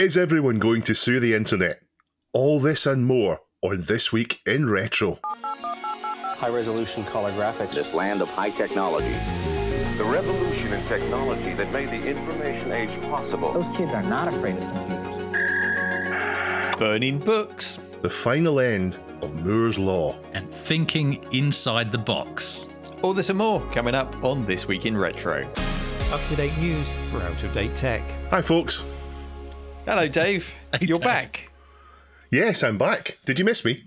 Is everyone going to sue the internet? All this and more on This Week in Retro. High resolution color graphics. This land of high technology. The revolution in technology that made the information age possible. Those kids are not afraid of computers. Burning books. The final end of Moore's Law. And thinking inside the box. All this and more coming up on This Week in Retro. Up to date news for out of date tech. Hi, folks. Hello, Dave. Hey, You're Dave. back. Yes, I'm back. Did you miss me?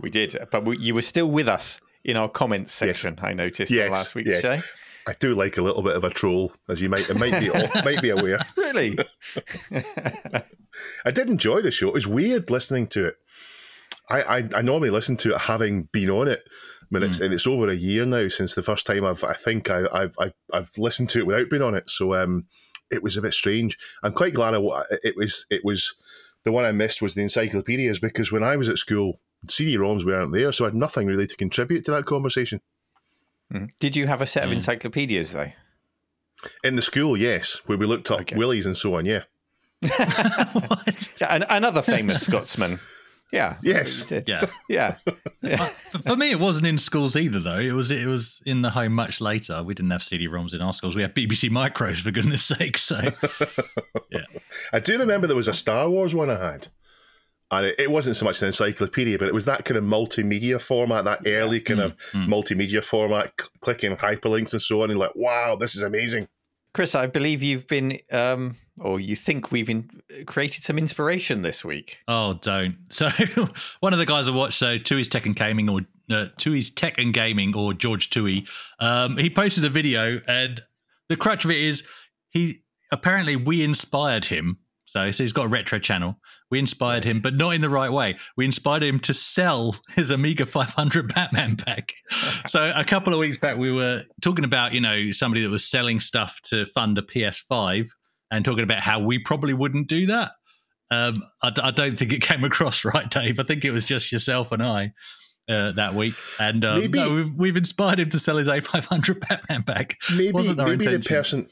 We did, but we, you were still with us in our comments section. I noticed Yes. on last week's yes. show. I do like a little bit of a troll, as you might might be might be aware. Really? I did enjoy the show. It was weird listening to it. I, I, I normally listen to it having been on it. I mean, it's, and it's over a year now since the first time I've I think I, I've, I've I've listened to it without being on it. So um, it was a bit strange. I'm quite glad I, wa- it was it was the one I missed was the encyclopedias because when I was at school, CD-ROMs weren't there, so I had nothing really to contribute to that conversation. Mm-hmm. Did you have a set of Yeah. encyclopedias though? In the school, yes, where we looked up Okay. willies and so on. Yeah, Yeah, another famous Scotsman. Yeah. Yes. you did. Yeah. Yeah. Uh, for- For me, it wasn't in schools either, though. It was it was in the home much later. We didn't have CD-ROMs in our schools. We had BBC Micros, for goodness sake. So, yeah. I do remember there was a Star Wars one I had. And it, it wasn't so much an encyclopedia, but it was that kind of multimedia format, that early kind of multimedia format, cl- clicking hyperlinks and so on. And like, wow, this is amazing. Chris, I believe you've been, um, or you think we've in, created some inspiration this week. oh, don't. So, one of the guys I watched, so Tui's Tech and Gaming, or uh, Tui's Tech and Gaming, or George Tui, um, he posted a video, and the crutch of it is he apparently we inspired him. So, so he's got a retro channel. We inspired him, but not in the right way. We inspired him to sell his Amiga 500 Batman pack. so a couple of weeks back, we were talking about you know somebody that was selling stuff to fund a PS5, and talking about how we probably wouldn't do that. Um, I, d- I don't think it came across right, Dave. I think it was just yourself and I uh, that week, and um, Maybe- no, we've, we've inspired him to sell his A500 Batman pack. Maybe, Wasn't our maybe the person.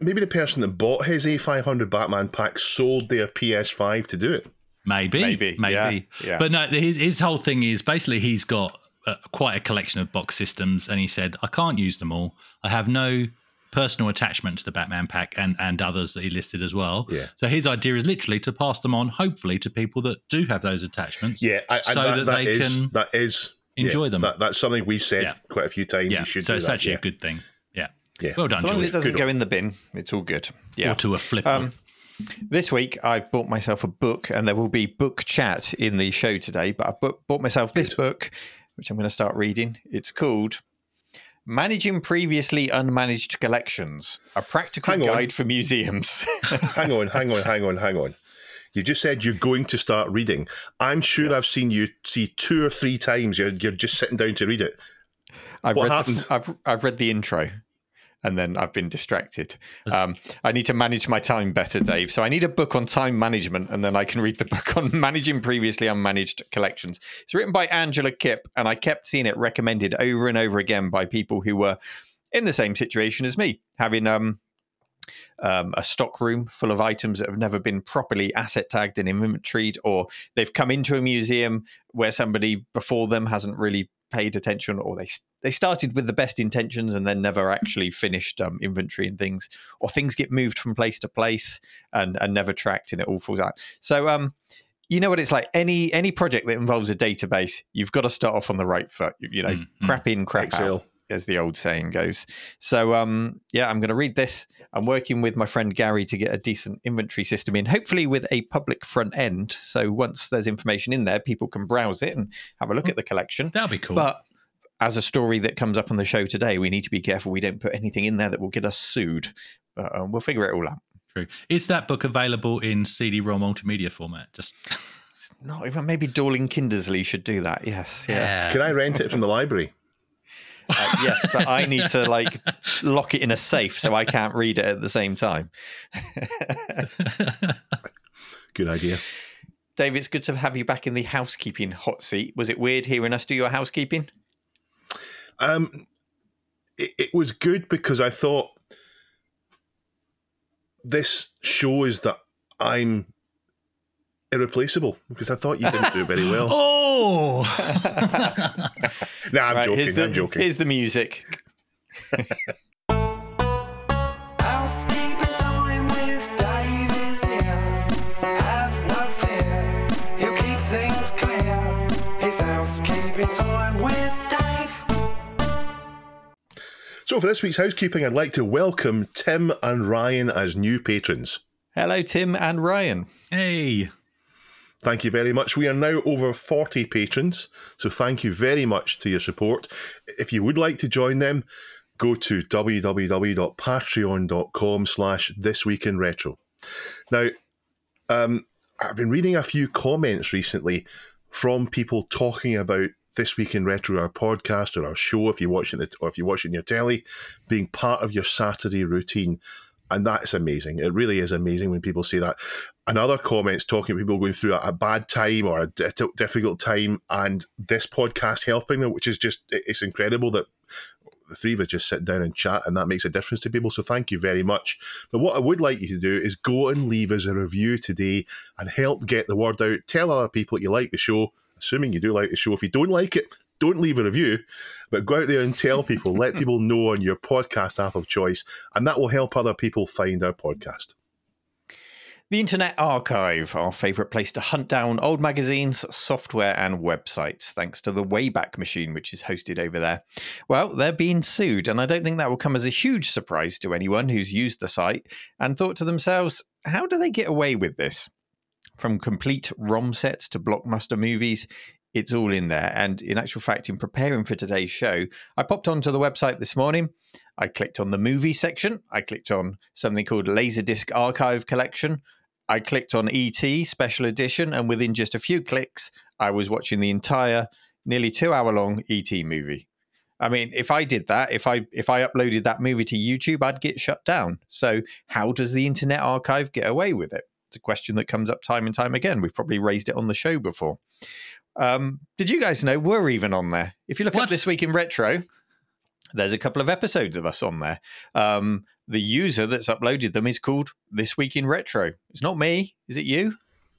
Maybe the person that bought his A500 Batman pack sold their PS5 to do it. Maybe, Maybe, maybe, yeah, yeah. But no, his, his whole thing is basically he's got uh, quite a collection of box systems, and he said, "I can't use them all. I have no personal attachment to the Batman pack and and others that he listed as well. Yeah. So his idea is literally to pass them on, hopefully, to people that do have those attachments. Yeah, I, so that, that, that they is, can that is enjoy yeah, them. That, that's something we've said Yeah. quite a few times. yeah. You should so do it's that, actually yeah. a good thing. Yeah. Yeah. Well done, As long as it doesn't Good go one. in the bin, it's all good. Yeah. Or to a flipper. Um, this week, I've bought myself a book, and there will be book chat in the show today. But I've bought myself this book, which I'm going to start reading. It's called Managing Previously Unmanaged Collections A Practical Hang on. Guide for Museums. hang on, hang on, hang on, hang on. You just said you're going to start reading. I'm sure I've seen you see two or three times. You're, you're just sitting down to read it. I've What read happened? The, I've, I've read the intro. And then I've been distracted. Um, I need to manage my time better, Dave. So I need a book on time management, and then I can read the book on managing previously unmanaged collections. It's written by Angela Kipp, and I kept seeing it recommended over and over again by people who were in the same situation as me, having um, um, a stock room full of items that have never been properly asset tagged and inventoried, or they've come into a museum where somebody before them hasn't really paid attention, or they they started with the best intentions and then never actually finished um, inventory and things, or things get moved from place to place and and never tracked, and it all falls out. So um. You know what it's like. Any any project that involves a database, you've got to start off on the right foot. You know, Mm, mm. crap in, crap Excel. out as the old saying goes. So, um, yeah, I'm going to read this. I'm working with my friend Gary to get a decent inventory system in, hopefully with a public front end. So once there's information in there, people can browse it and have a look at the collection. That'll be cool. But as a story that comes up on the show today, we need to be careful we don't put anything in there that will get us sued. But uh, we'll figure it all out. True. Is that book available in CD-ROM multimedia format? Just Not even maybe Dorling Kindersley should do that. Yes, yeah, Can I rent it from the library? Uh, yes. But I need to like lock it in a safe so I can't read it at the same time. Good idea. Dave, it's good to have you back in the housekeeping hot seat. Was it weird hearing us do your housekeeping? Um, it, it was good because I thought this shows that I'm irreplaceable because I thought you didn't do very well. Oh, nah, I'm Right, joking. here's the, I'm joking. Here's the music. Housekeeping time with Dave is here. Have no fear, he'll keep things clear. It's housekeeping time with Dave. So, for this week's housekeeping, I'd like to welcome Tim and Ryan as new patrons. Hello, Tim and Ryan. hey. Thank you very much. We are now over 40 patrons, so thank you very much to your support. If you would like to join them, go to www.patreon.com slash this week in retro. Now, um, I've been reading a few comments recently from people talking about this week in retro, our podcast or our show, if you're watching it or if you're watching your telly, being part of your Saturday routine. And that's amazing. It really is amazing when people say that. And other comments talking people going through a, a bad time or a difficult time, and this podcast helping them, which is just, it's incredible that the three of us just sit down and chat, and that makes a difference to people. So thank you very much. But what I would like you to do is go and leave us a review today and help get the word out. Tell other people you like the show, assuming you do like the show. If you don't like it, don't leave a review, but go out there and tell people, let people know on your podcast app of choice, and that will help other people find our podcast. The Internet Archive, our favourite place to hunt down old magazines, software, and websites, thanks to the Wayback Machine, which is hosted over there. Well, they're being sued, and I don't think that will come as a huge surprise to anyone who's used the site and thought to themselves, how do they get away with this? From complete ROM sets to blockbuster movies, it's all in there. And in actual fact, in preparing for today's show, I popped onto the website this morning. I clicked on the movie section. I clicked on something called Laserdisc Archive Collection. I clicked on ET Special Edition, and within just a few clicks, I was watching the entire, nearly two-hour-long ET movie. I mean, if I did that, if I if I uploaded that movie to YouTube, I'd get shut down. So, how does the Internet Archive get away with it? It's a question that comes up time and time again. We've probably raised it on the show before. Um, did you guys know we're even on there? If you look What? up this week in retro, there's a couple of episodes of us on there. Um, the user that's uploaded them is called This Week in Retro. It's not me. Is it you?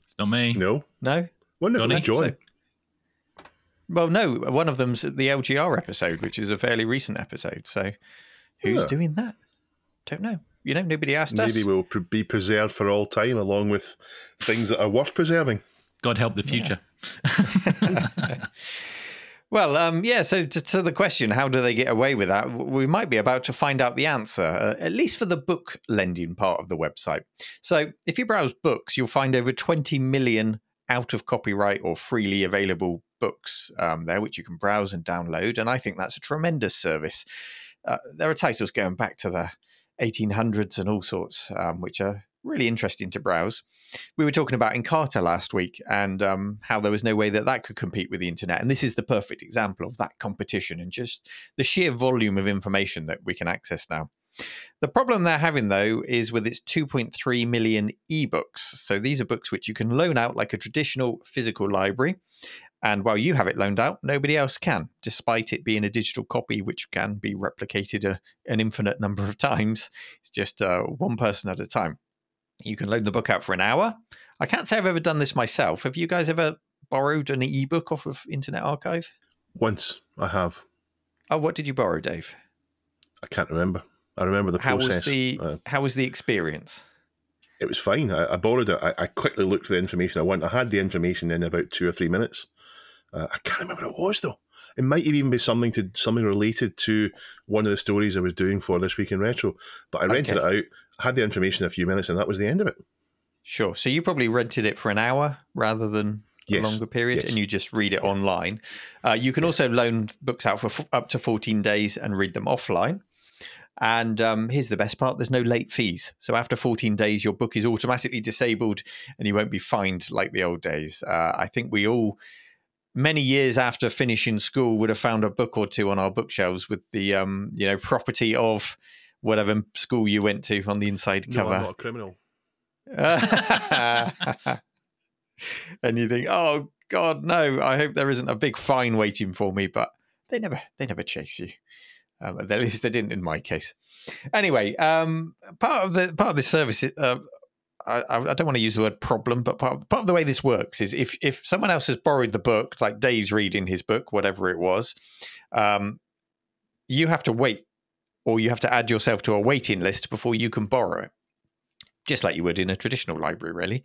It's not me. No, No. wonderful. Johnny? John. Well, no. One of them's the LGR episode, which is a fairly recent episode. So, who's Yeah. doing that? Don't know. You know, nobody asked us. Maybe we'll pr- be preserved for all time, along with things that are worth preserving. God help the future. Well, um, yeah. So to, to the question, how do they get away with that? We might be about to find out the answer, uh, at least for the book lending part of the website. So if you browse books, you'll find over 20 million out of copyright or freely available books um, there, which you can browse and download. And I think that's a tremendous service. Uh, there are titles going back to the 1800s and all sorts, um, which are really interesting to browse we were talking about Encarta last week and um, how there was no way that that could compete with the internet. And this is the perfect example of that competition and just the sheer volume of information that we can access now. The problem they're having, though, is with its 2.3 million ebooks. So these are books which you can loan out like a traditional physical library. And while you have it loaned out, nobody else can, despite it being a digital copy which can be replicated a, an infinite number of times. It's just uh, one person at a time. You can loan the book out for an hour. I can't say I've ever done this myself. Have you guys ever borrowed an ebook off of Internet Archive? Once I have. Oh, what did you borrow, Dave? I can't remember. I remember the How process. was the Uh, How was the experience? it was fine. I, I borrowed it. I, I quickly looked for the information I want. I had the information in about two or three minutes. Uh, I can't remember what it was though. It might even be something to something related to one of the stories I was doing for this week in retro. But I rented Okay. it out, had the information in a few minutes, and that was the end of it. Sure. So you probably rented it for an hour rather than Yes, a longer period, yes. and you just read it online. Uh, you can also loan books out for f- up to 14 days and read them offline. And um, here's the best part: there's no late fees. So after 14 days, your book is automatically disabled, and you won't be fined like the old days. Uh, I think we all, many years after finishing school, would have found a book or two on our bookshelves with the, um, you know, property of whatever school you went to on the inside No, cover. I'm not a criminal. and you think, oh God, no! I hope there isn't a big fine waiting for me. But they never, they never chase you. Um, at least they didn't in my case. Anyway, um, part of the part of this service, uh, I, I don't want to use the word problem, but part of, part of the way this works is if if someone else has borrowed the book, like Dave's reading his book, whatever it was, um, you have to wait, or you have to add yourself to a waiting list before you can borrow it, just like you would in a traditional library, really.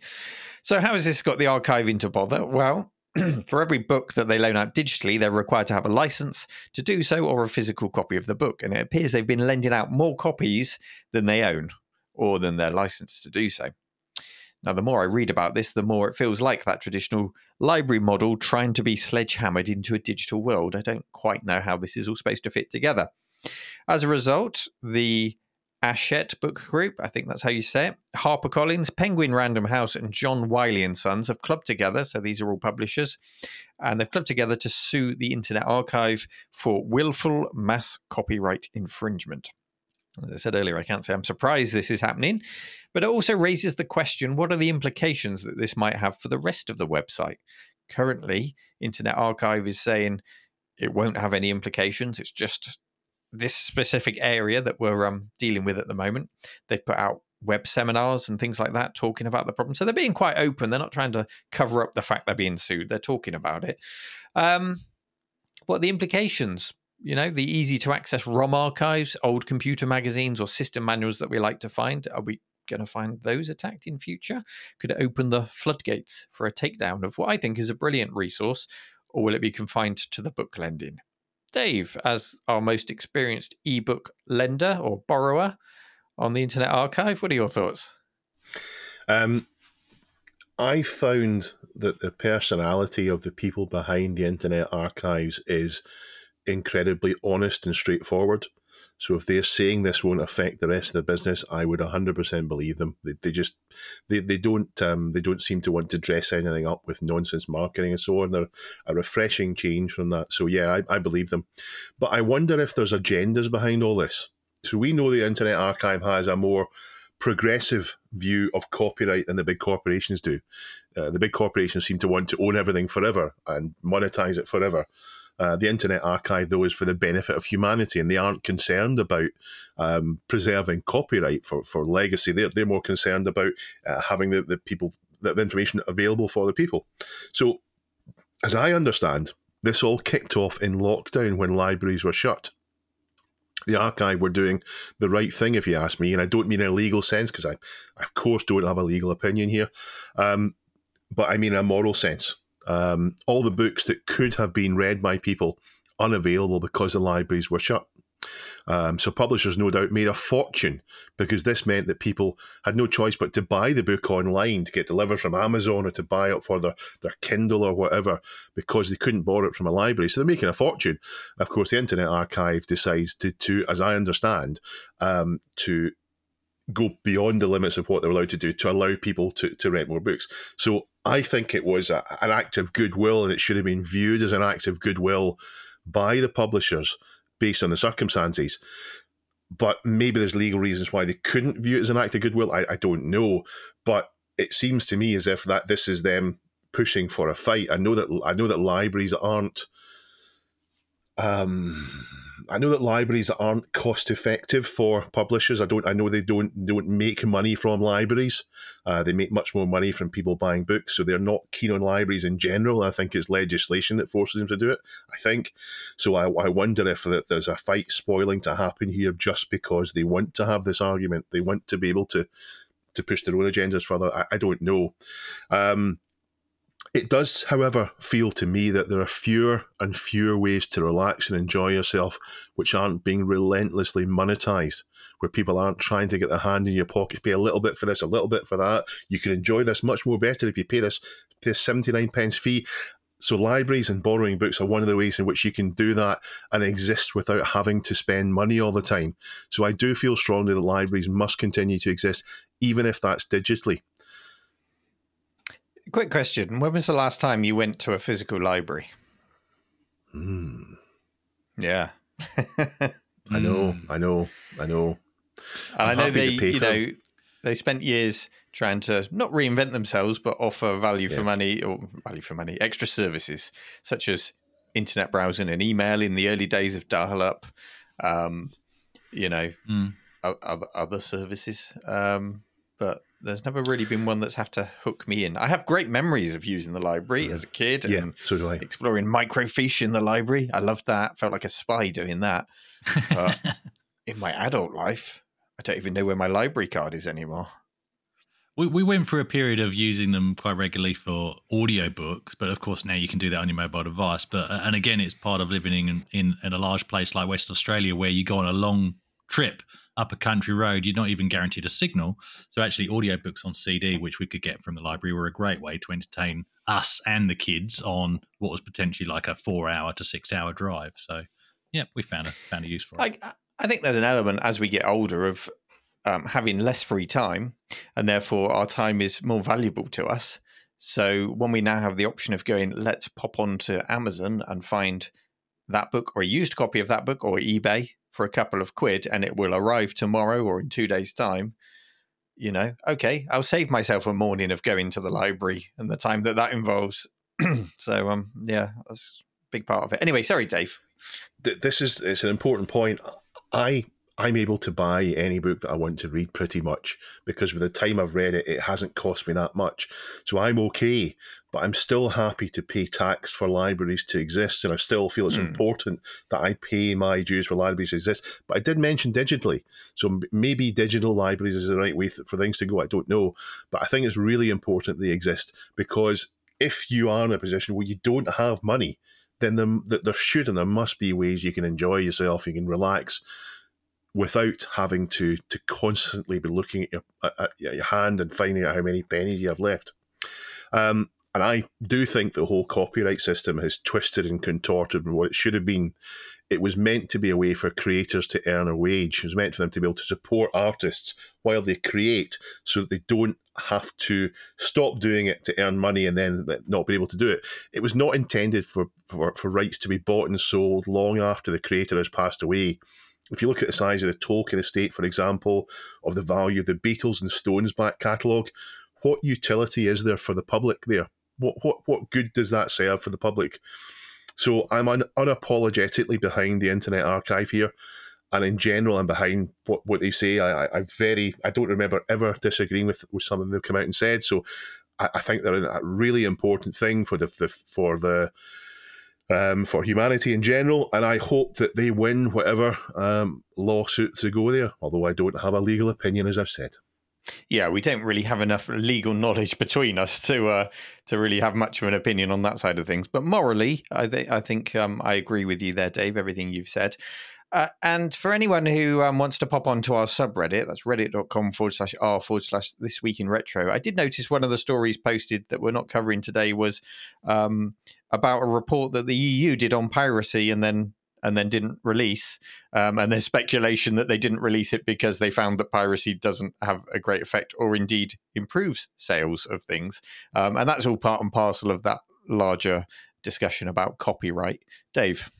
So, how has this got the archive into bother? Well. for every book that they loan out digitally, they're required to have a license to do so or a physical copy of the book. And it appears they've been lending out more copies than they own or than they're licensed to do so. Now, the more I read about this, the more it feels like that traditional library model trying to be sledgehammered into a digital world. I don't quite know how this is all supposed to fit together. As a result, the Hachette Book Group, I think that's how you say it, HarperCollins, Penguin Random House, and John Wiley and Sons have clubbed together. So these are all publishers, and they've clubbed together to sue the Internet Archive for willful mass copyright infringement. As I said earlier, I can't say I'm surprised this is happening, but it also raises the question what are the implications that this might have for the rest of the website? Currently, Internet Archive is saying it won't have any implications. It's just this specific area that we're um, dealing with at the moment. They've put out web seminars and things like that talking about the problem. So they're being quite open. They're not trying to cover up the fact they're being sued. They're talking about it. Um, what are the implications? You know, the easy to access ROM archives, old computer magazines, or system manuals that we like to find. Are we going to find those attacked in future? Could it open the floodgates for a takedown of what I think is a brilliant resource, or will it be confined to the book lending? Dave, as our most experienced ebook lender or borrower on the Internet Archive, what are your thoughts? Um, I found that the personality of the people behind the Internet Archives is incredibly honest and straightforward. So if they're saying this won't affect the rest of the business, I would 100% believe them. They, they just they, they don't um, they don't seem to want to dress anything up with nonsense marketing and so on. They're a refreshing change from that. So yeah, I, I believe them. But I wonder if there's agendas behind all this. So we know the Internet Archive has a more progressive view of copyright than the big corporations do. Uh, the big corporations seem to want to own everything forever and monetize it forever. Uh, the Internet Archive, though, is for the benefit of humanity, and they aren't concerned about um, preserving copyright for, for legacy. They're, they're more concerned about uh, having the, the people, the information available for the people. So, as I understand, this all kicked off in lockdown when libraries were shut. The archive were doing the right thing, if you ask me, and I don't mean in a legal sense because I, I, of course, don't have a legal opinion here, um, but I mean in a moral sense um, all the books that could have been read by people unavailable because the libraries were shut. Um, so publishers no doubt made a fortune because this meant that people had no choice but to buy the book online to get delivered from Amazon or to buy it for their, their Kindle or whatever because they couldn't borrow it from a library. So they're making a fortune. Of course, the Internet Archive decides to, to as I understand, um, to go beyond the limits of what they're allowed to do to allow people to, to rent more books. So I think it was a, an act of goodwill and it should have been viewed as an act of goodwill by the publishers based on the circumstances. But maybe there's legal reasons why they couldn't view it as an act of goodwill. I, I don't know. But it seems to me as if that this is them pushing for a fight. I know that I know that libraries aren't um I know that libraries aren't cost effective for publishers. I don't. I know they don't don't make money from libraries. Uh, they make much more money from people buying books, so they're not keen on libraries in general. I think it's legislation that forces them to do it. I think so. I, I wonder if there's a fight spoiling to happen here just because they want to have this argument. They want to be able to to push their own agendas further. I, I don't know. Um, it does, however, feel to me that there are fewer and fewer ways to relax and enjoy yourself which aren't being relentlessly monetized, where people aren't trying to get their hand in your pocket, pay a little bit for this, a little bit for that. You can enjoy this much more better if you pay this, this 79 pence fee. So libraries and borrowing books are one of the ways in which you can do that and exist without having to spend money all the time. So I do feel strongly that libraries must continue to exist, even if that's digitally. Quick question: When was the last time you went to a physical library? Mm. Yeah, I know, I know, I know. And i know they, you know, they spent years trying to not reinvent themselves, but offer value yeah. for money or value for money, extra services such as internet browsing and email in the early days of dial-up. Um, you know, mm. other other services. Um, but there's never really been one that's have to hook me in. I have great memories of using the library as a kid Yeah, and so do I. exploring microfiche in the library. I loved that. Felt like a spy doing that. But in my adult life, I don't even know where my library card is anymore. We, we went through a period of using them quite regularly for audiobooks, but of course now you can do that on your mobile device. But uh, and again, it's part of living in, in in a large place like Western Australia where you go on a long trip up a country road, you're not even guaranteed a signal. So actually, audiobooks on CD, which we could get from the library, were a great way to entertain us and the kids on what was potentially like a four-hour to six-hour drive. So yeah, we found a found a use for it. I, I think there's an element as we get older of um, having less free time, and therefore our time is more valuable to us. So when we now have the option of going, let's pop onto Amazon and find that book or a used copy of that book or eBay for a couple of quid, and it will arrive tomorrow or in two days' time. You know, okay, I'll save myself a morning of going to the library and the time that that involves. so, um, yeah, that's a big part of it. Anyway, sorry, Dave. This is it's an important point. I I'm able to buy any book that I want to read pretty much because with the time I've read it, it hasn't cost me that much. So I'm okay, but I'm still happy to pay tax for libraries to exist, and I still feel it's Hmm. important that I pay my dues for libraries to exist. But I did mention digitally, so maybe digital libraries is the right way for things to go. I don't know, but I think it's really important they exist because if you are in a position where you don't have money, then there, there should and there must be ways you can enjoy yourself, you can relax without having to to constantly be looking at your at, your hand and finding out how many pennies you have left. Um, and I do think the whole copyright system has twisted and contorted from what it should have been. It was meant to be a way for creators to earn a wage. It was meant for them to be able to support artists while they create, so that they don't have to stop doing it to earn money and then not be able to do it. It was not intended for, for, for rights to be bought and sold long after the creator has passed away. If you look at the size of the Tolkien estate, for example, of the value of the Beatles and Stones back catalogue, what utility is there for the public there? What what what good does that serve for the public? So I'm un- unapologetically behind the Internet Archive here, and in general, I'm behind what, what they say. I, I, very I don't remember ever disagreeing with, with something they've come out and said. So I, I think they're a really important thing for the, the for the um, for humanity in general, and I hope that they win whatever um, lawsuit to go there. Although I don't have a legal opinion, as I've said. Yeah, we don't really have enough legal knowledge between us to uh, to really have much of an opinion on that side of things. But morally, I, th- I think um, I agree with you there, Dave. Everything you've said. Uh, and for anyone who um, wants to pop onto our subreddit, that's reddit.com forward slash r forward slash this week in retro. I did notice one of the stories posted that we're not covering today was um, about a report that the EU did on piracy and then and then didn't release. Um, and there's speculation that they didn't release it because they found that piracy doesn't have a great effect or indeed improves sales of things. Um, and that's all part and parcel of that larger discussion about copyright. Dave.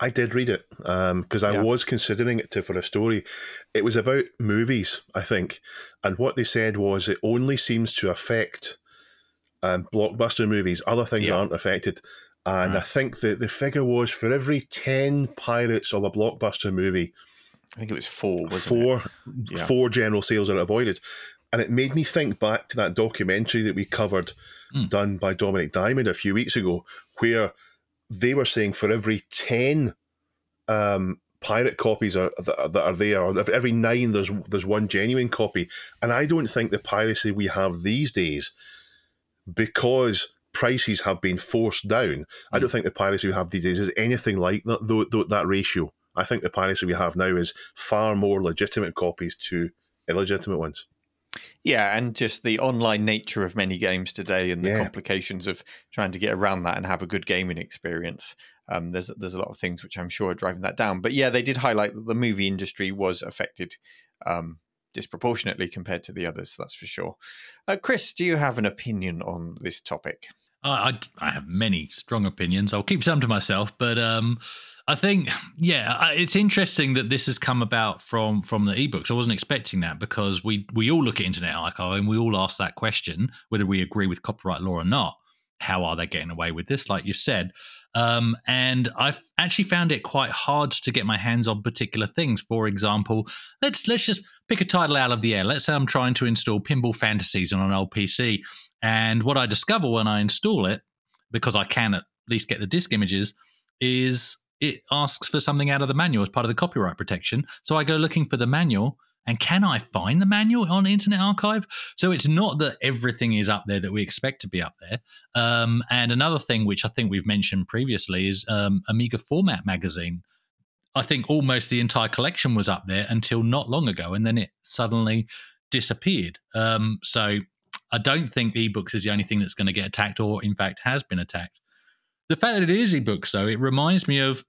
I did read it because I Yeah. was considering it to for a story. It was about movies, I think, and what they said was it only seems to affect um, blockbuster movies. Other things Yeah. aren't affected, and I think that the figure was for every ten pirates of a blockbuster movie, I think it was four, wasn't it? four Yeah. four general sales are avoided. And it made me think back to that documentary that we covered, done by Dominik Diamond a few weeks ago, where they were saying for every 10 um, pirate copies are, that, are, that are there, or every nine, there's, there's one genuine copy. And I don't think the piracy we have these days, because prices have been forced down, I don't think the piracy we have these days is anything like that, tho- tho- that ratio. I think the piracy we have now is far more legitimate copies to illegitimate ones. Yeah, and just the online nature of many games today and the Yeah. complications of trying to get around that and have a good gaming experience. Um, there's there's a lot of things which I'm sure are driving that down. But yeah, they did highlight that the movie industry was affected um, disproportionately compared to the others. That's for sure. Uh, Chris, do you have an opinion on this topic? I, I, I have many strong opinions. I'll keep some to myself, but um, I think yeah, it's interesting that this has come about from from the ebooks. I wasn't expecting that because we we all look at Internet Archive and we all ask that question whether we agree with copyright law or not. How are they getting away with this? Like you said, um, and I've actually found it quite hard to get my hands on particular things. For example, let's let's just pick a title out of the air. Let's say I'm trying to install Pinball Fantasies on an old PC. And what I discover when I install it, because I can at least get the disk images, is it asks for something out of the manual as part of the copyright protection. So I go looking for the manual. And can I find the manual on Internet Archive? So it's not that everything is up there that we expect to be up there. Um, and another thing, which I think we've mentioned previously, is um, Amiga Format Magazine. I think almost the entire collection was up there until not long ago, and then it suddenly disappeared. Um, so I don't think ebooks is the only thing that's going to get attacked, or in fact has been attacked. The fact that it is ebooks, though, it reminds me of,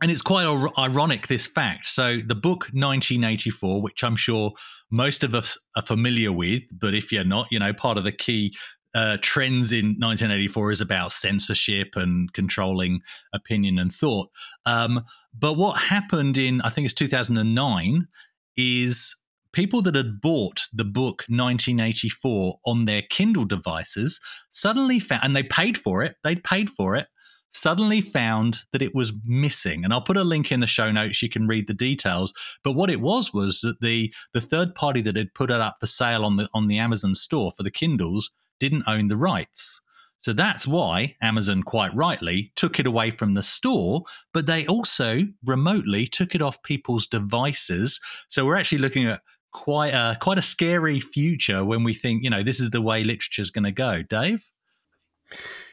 and it's quite ir- ironic this fact. So the book 1984, which I'm sure most of us are familiar with, but if you're not, you know, part of the key uh, trends in 1984 is about censorship and controlling opinion and thought. Um, but what happened in, I think it's 2009, is people that had bought the book 1984 on their Kindle devices suddenly found, and they paid for it, they'd paid for it, suddenly found that it was missing. And I'll put a link in the show notes. You can read the details. But what it was was that the the third party that had put it up for sale on the on the Amazon store for the Kindles didn't own the rights. So that's why Amazon, quite rightly, took it away from the store, but they also remotely took it off people's devices. So we're actually looking at quite a quite a scary future when we think, you know, this is the way literature is going to go. Dave?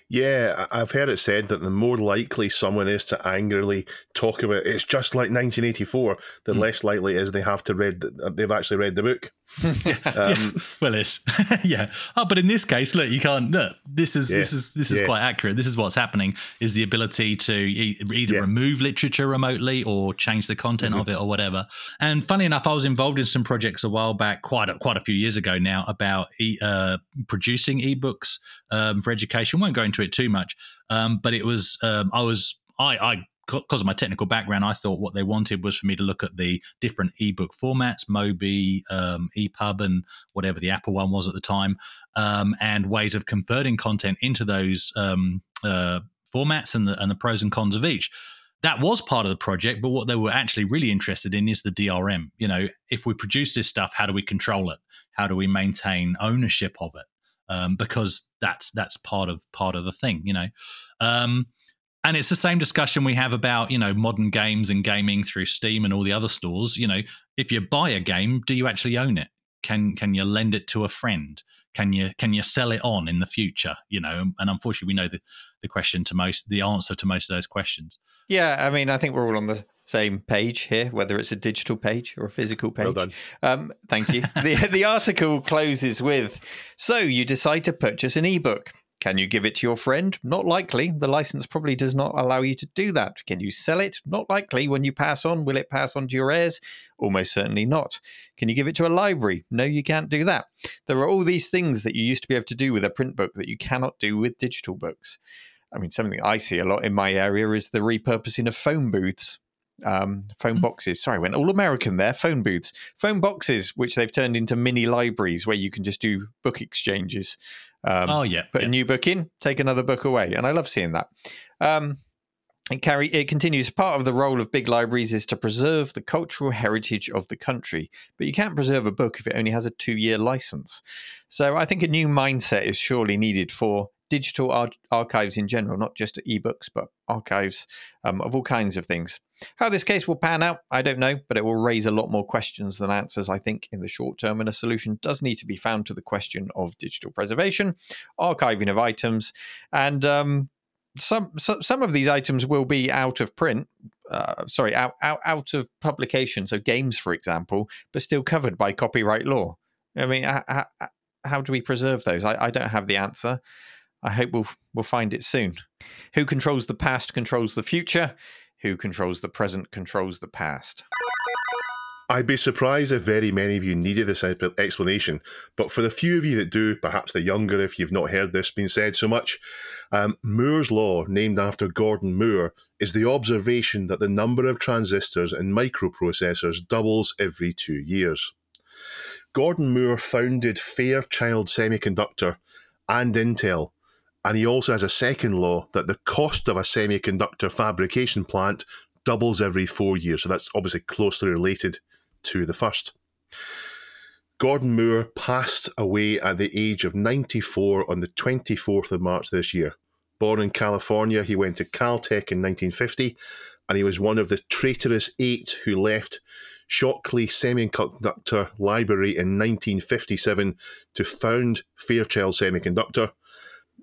Yeah, I've heard it said that the more likely someone is to angrily talk about it's just like 1984, the hmm. less likely it is they have to read th- they've actually read the book. Um, Well, it's yeah. Oh, but in this case, look, you can't. Look, this is this is this is Yeah. quite accurate. This is what's happening: is the ability to e- either Yeah. remove literature remotely or change the content Mm-hmm. of it or whatever. And funny enough, I was involved in some projects a while back, quite a, quite a few years ago now, about e- uh, producing ebooks um, for education. Won't go into it too much, um, but it was um, I was I I because of my technical background, I thought what they wanted was for me to look at the different ebook formats, Mobi, um, EPUB, and whatever the Apple one was at the time, um, and ways of converting content into those um, uh, formats and the and the pros and cons of each. That was part of the project, but what they were actually really interested in is the DRM. You know, if we produce this stuff, how do we control it? How do we maintain ownership of it? Um, because that's that's part of part of the thing. You know. Um, and it's the same discussion we have about you know modern games and gaming through steam and all the other stores you know if you buy a game do you actually own it can can you lend it to a friend can you can you sell it on in the future you know and unfortunately we know the the question to most the answer to most of those questions Yeah, I mean, I think we're all on the same page here, whether it's a digital page or a physical page. Well done. Um, thank you. the, the article closes with So you decide to purchase an ebook. Can you give it to your friend? Not likely. The license probably does not allow you to do that. Can you sell it? Not likely. When you pass on, will it pass on to your heirs? Almost certainly not. Can you give it to a library? No, you can't do that. There are all these things that you used to be able to do with a print book that you cannot do with digital books. I mean, something I see a lot in my area is the repurposing of phone booths, um, phone boxes. Sorry, I went all American there. Phone booths, phone boxes, which they've turned into mini libraries where you can just do book exchanges. Um, oh yeah, put yeah. a new book in, take another book away, and I love seeing that. Um, it carry it continues. Part of the role of big libraries is to preserve the cultural heritage of the country, but you can't preserve a book if it only has a two-year license. So I think a new mindset is surely needed for digital ar- archives in general, not just ebooks, but archives um, of all kinds of things. How this case will pan out, I don't know, but it will raise a lot more questions than answers, I think, in the short term. And a solution does need to be found to the question of digital preservation, archiving of items, and um, some so, some of these items will be out of print. Uh, sorry, out, out out of publication. So games, for example, but still covered by copyright law. I mean, how, how do we preserve those? I, I don't have the answer. I hope we'll we'll find it soon. Who controls the past controls the future. Who controls the present controls the past. I'd be surprised if very many of you needed this explanation, but for the few of you that do, perhaps the younger if you've not heard this being said so much, um, Moore's Law, named after Gordon Moore, is the observation that the number of transistors in microprocessors doubles every two years. Gordon Moore founded Fairchild Semiconductor and Intel, and he also has a second law that the cost of a semiconductor fabrication plant doubles every four years. So that's obviously closely related to the first. Gordon Moore passed away at the age of 94 on the 24th of March this year. Born in California, he went to Caltech in 1950, and he was one of the traitorous eight who left Shockley Semiconductor Library in 1957 to found Fairchild Semiconductor.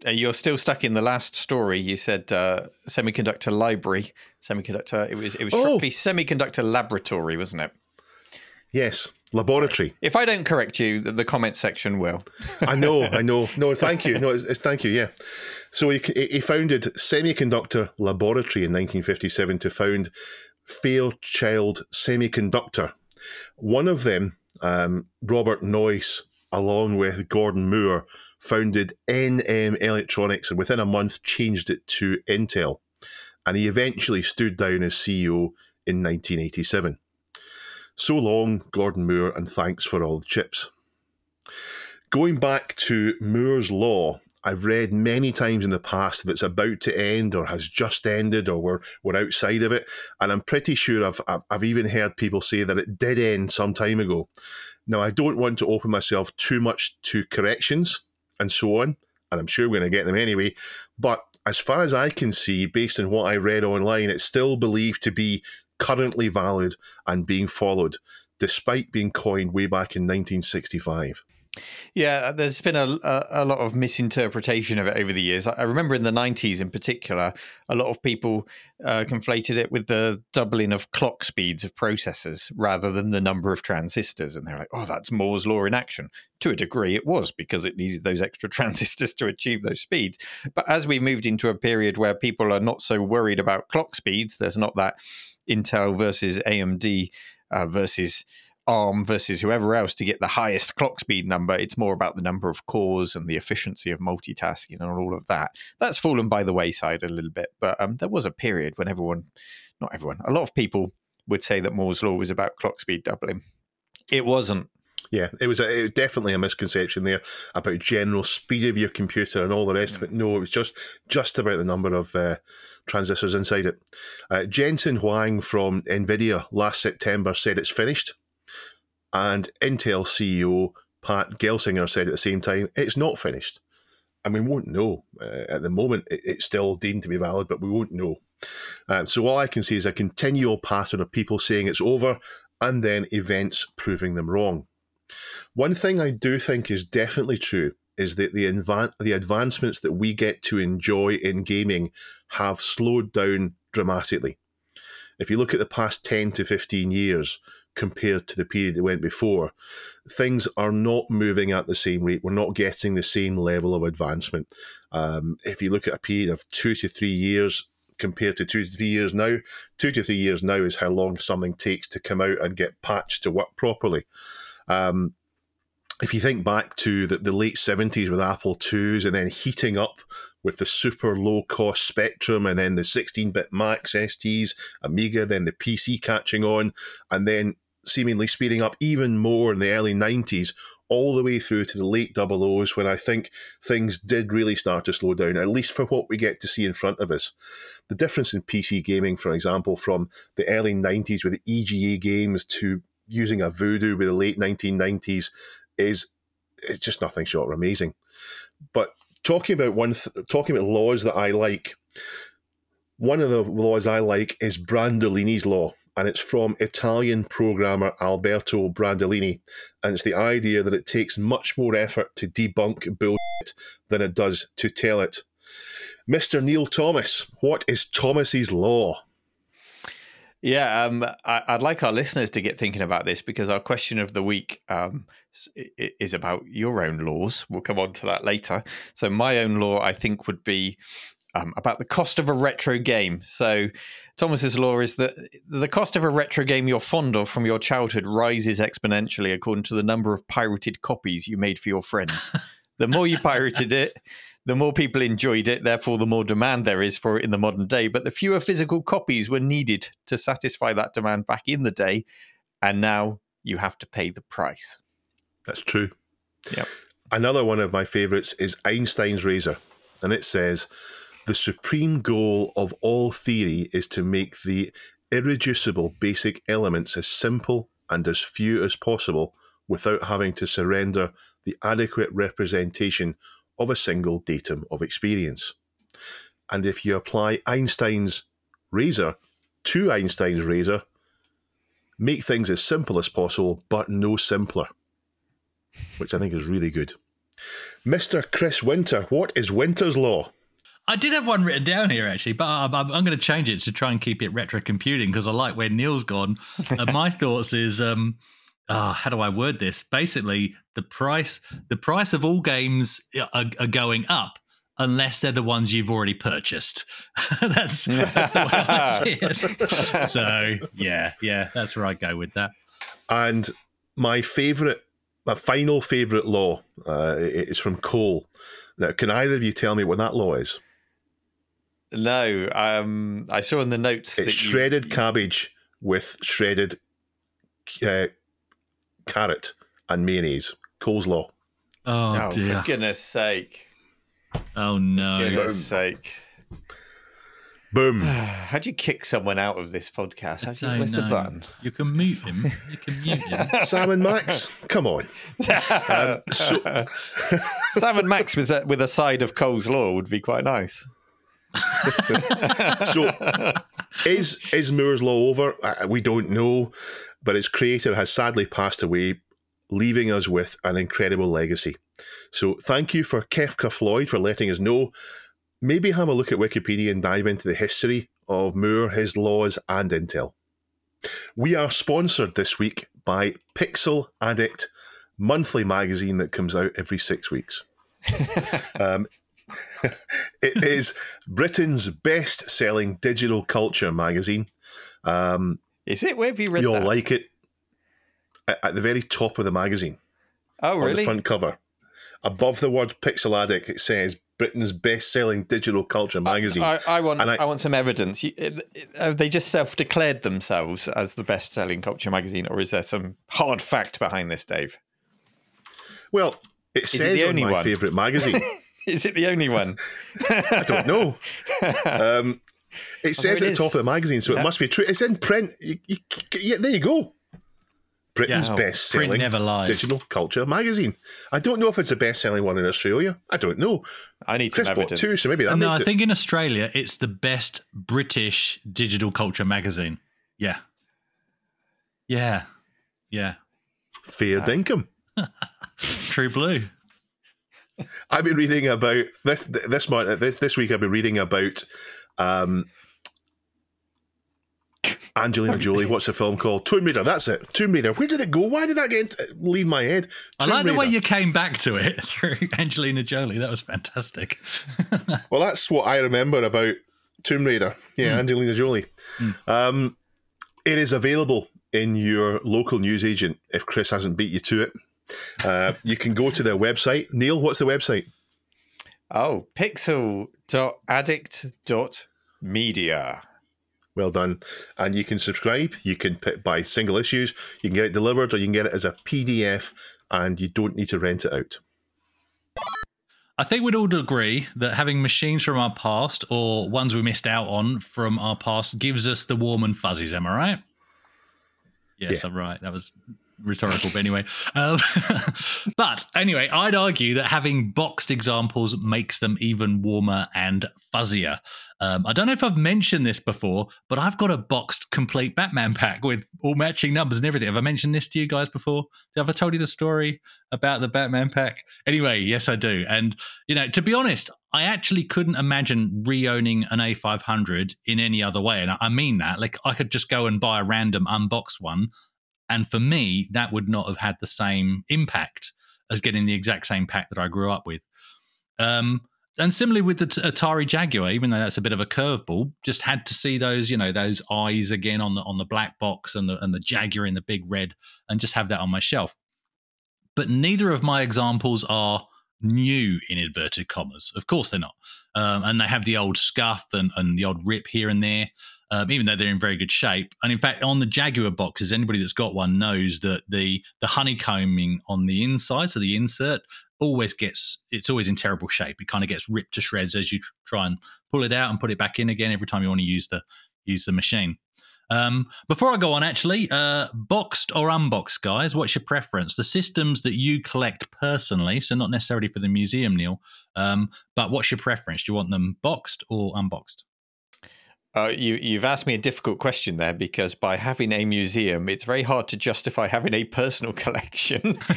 Uh, You're still stuck in the last story. You said uh, semiconductor library, semiconductor. It was it was Oh. semiconductor laboratory, wasn't it? Yes, laboratory. If I don't correct you, the, the comment section will. I know, I know. No, thank you. No, it's, it's thank you. Yeah. So he, he founded Semiconductor Laboratory in 1957 to found Fairchild Semiconductor. One of them, um, Robert Noyce, along with Gordon Moore, founded NM Electronics and within a month changed it to Intel. And he eventually stood down as CEO in 1987. So long, Gordon Moore, and thanks for all the chips. Going back to Moore's Law, I've read many times in the past that it's about to end or has just ended or we're, we're outside of it. And I'm pretty sure I've, I've, I've even heard people say that it did end some time ago. Now, I don't want to open myself too much to corrections and so on, and I'm sure we're going to get them anyway. But as far as I can see, based on what I read online, it's still believed to be currently valid and being followed, despite being coined way back in 1965. Yeah, there's been a, a, lot of misinterpretation of it over the years. I I remember in the 90s in particular, a lot of people uh, conflated it with the doubling of clock speeds of processors rather than the number of transistors. And they're like, oh, that's Moore's Law in action. To a degree, it was because it needed those extra transistors to achieve those speeds. But as we moved into a period where people are not so worried about clock speeds, there's not that Intel versus AMD uh, versus ARM versus whoever else to get the highest clock speed number. It's more about the number of cores and the efficiency of multitasking and all of that. That's fallen by the wayside a little bit, but um, there was a period when everyone, not everyone, a lot of people would say that Moore's law was about clock speed doubling. It wasn't. Yeah, it was, a, it was definitely a misconception there about general speed of your computer and all the rest of it. No, it was just just about the number of uh, transistors inside it. Uh, Jensen Huang from Nvidia last September said it's finished, and Intel CEO Pat Gelsinger said at the same time it's not finished. And we won't know uh, at the moment. It, it's still deemed to be valid, but we won't know. Um, so all I can see is a continual pattern of people saying it's over, and then events proving them wrong. One thing I do think is definitely true is that the advan- the advancements that we get to enjoy in gaming have slowed down dramatically. If you look at the past 10 to 15 years compared to the period that went before, things are not moving at the same rate. We're not getting the same level of advancement. Um, if you look at a period of two to three years compared to two to three years now, two to three years now is how long something takes to come out and get patched to work properly. Um, if you think back to the, the late 70s with Apple IIs and then heating up with the super low cost Spectrum and then the 16 bit Macs STs, Amiga, then the PC catching on, and then seemingly speeding up even more in the early 90s, all the way through to the late double O's when I think things did really start to slow down, at least for what we get to see in front of us. The difference in PC gaming, for example, from the early 90s with EGA games to using a voodoo with the late 1990s is it's just nothing short of amazing. But talking about one, th- talking about laws that I like, one of the laws I like is Brandolini's law, and it's from Italian programmer Alberto Brandolini, and it's the idea that it takes much more effort to debunk bullshit than it does to tell it. Mr. Neil Thomas, what is Thomas's law? Yeah, um, I, I'd like our listeners to get thinking about this because our question of the week um, is about your own laws. We'll come on to that later. So, my own law, I think, would be um, about the cost of a retro game. So, Thomas's law is that the cost of a retro game you're fond of from your childhood rises exponentially according to the number of pirated copies you made for your friends. the more you pirated it, the more people enjoyed it, therefore, the more demand there is for it in the modern day. But the fewer physical copies were needed to satisfy that demand back in the day. And now you have to pay the price. That's true. Yep. Another one of my favorites is Einstein's razor, and it says the supreme goal of all theory is to make the irreducible basic elements as simple and as few as possible without having to surrender the adequate representation of a single datum of experience. And if you apply Einstein's razor to Einstein's razor, make things as simple as possible, but no simpler, which I think is really good. Mr. Chris Winter, what is Winter's Law? I did have one written down here actually, but I'm, I'm going to change it to try and keep it retro computing because I like where Neil's gone. and my thoughts is, um, oh, how do I word this? Basically, the price the price of all games are, are going up unless they're the ones you've already purchased. that's that's the way I see it. so yeah, yeah, that's where I go with that. And my favourite, my final favourite law uh, is from Cole. Now, can either of you tell me what that law is? No, um, I saw in the notes It's that you- shredded cabbage with shredded uh, carrot and mayonnaise. coleslaw. Oh, Oh, dear. for goodness sake! Oh no. For goodness sake! Boom. How'd you kick someone out of this podcast? How'd you, I where's the button? You can mute him. You can mute him. Sam and Max, come on. Um, so, Sam and Max with a, with a side of Cole's Law would be quite nice. so is is Moore's Law over? Uh, we don't know, but its creator has sadly passed away, leaving us with an incredible legacy. So thank you for Kefka Floyd for letting us know. Maybe have a look at Wikipedia and dive into the history of Moore, his laws, and Intel. We are sponsored this week by Pixel Addict monthly magazine that comes out every six weeks. um, it is Britain's best selling digital culture magazine. Um, Is it? Where have you read you'll that? like it at, at the very top of the magazine oh, really? on the front cover. Above the word Pixel Addict, it says Britain's best selling digital culture magazine. I, I want. And I, I- want some evidence. It- it- have they just self-declared themselves as the best-selling culture magazine, or is there some hard fact behind this, Dave? well, it it says the on my favourite magazine. Is it the only one? I don't know. Um, it says it at the top of the magazine, so Yeah. it must be true. It's in print. You, you, yeah, there you go. Britain's Yeah. best selling digital culture magazine. I don't know if it's the best selling one in Australia. I don't know. I need Chris some bought evidence. two, so maybe that no, makes I it. think in Australia it's the best British digital culture magazine. Yeah. Yeah. Yeah. fair dinkum. True blue. I've been reading about this this month. This this week, I've been reading about um, Angelina Jolie. What's the film called? Tomb Raider. That's it. Tomb Raider. Where did it go? Why did that get into, leave my head? I Tomb like the way you came back to it through Angelina Jolie. That was fantastic. Well, that's what I remember about Tomb Raider. Yeah, Hmm. Angelina Jolie. Um, it is available in your local newsagent if Chris hasn't beat you to it. Uh, you can go to their website. Neil, what's the website? Oh, pixel.addict.media. Well done. And you can subscribe. You can p- buy single issues. You can get it delivered or you can get it as a PDF and you don't need to rent it out. I think we'd all agree that having machines from our past or ones we missed out on from our past gives us the warm and fuzzies. Am I right? Yes, Yeah. I'm right. That was rhetorical, but anyway. Um, but anyway, I'd argue that having boxed examples makes them even warmer and fuzzier. Um, I don't know if I've mentioned this before, but I've got a boxed complete Batman pack with all matching numbers and everything. Have I mentioned this to you guys before? Have I told you the story about the Batman pack? Anyway, yes, I do. And, you know, to be honest, I actually couldn't imagine re owning an A500 in any other way. And I- I mean that. Like, I could just go and buy a random unboxed one. And for me, that would not have had the same impact as getting the exact same pack that I grew up with. Um, and similarly with the Atari Jaguar, even though that's a bit of a curveball, just had to see those, you know, those eyes again on the on the black box and the and the Jaguar in the big red, and just have that on my shelf. But neither of my examples are new in inverted commas. Of course they're not, um, and they have the old scuff and and the odd rip here and there. Um, even though they're in very good shape, and in fact, on the Jaguar boxes, anybody that's got one knows that the the honeycombing on the inside, so the insert, always gets it's always in terrible shape. It kind of gets ripped to shreds as you tr- try and pull it out and put it back in again every time you want to use the use the machine. Um, before I go on, actually, uh, boxed or unboxed, guys, what's your preference? The systems that you collect personally, so not necessarily for the museum, Neil, um, but what's your preference? Do you want them boxed or unboxed? Uh, you, you've asked me a difficult question there because by having a museum, it's very hard to justify having a personal collection.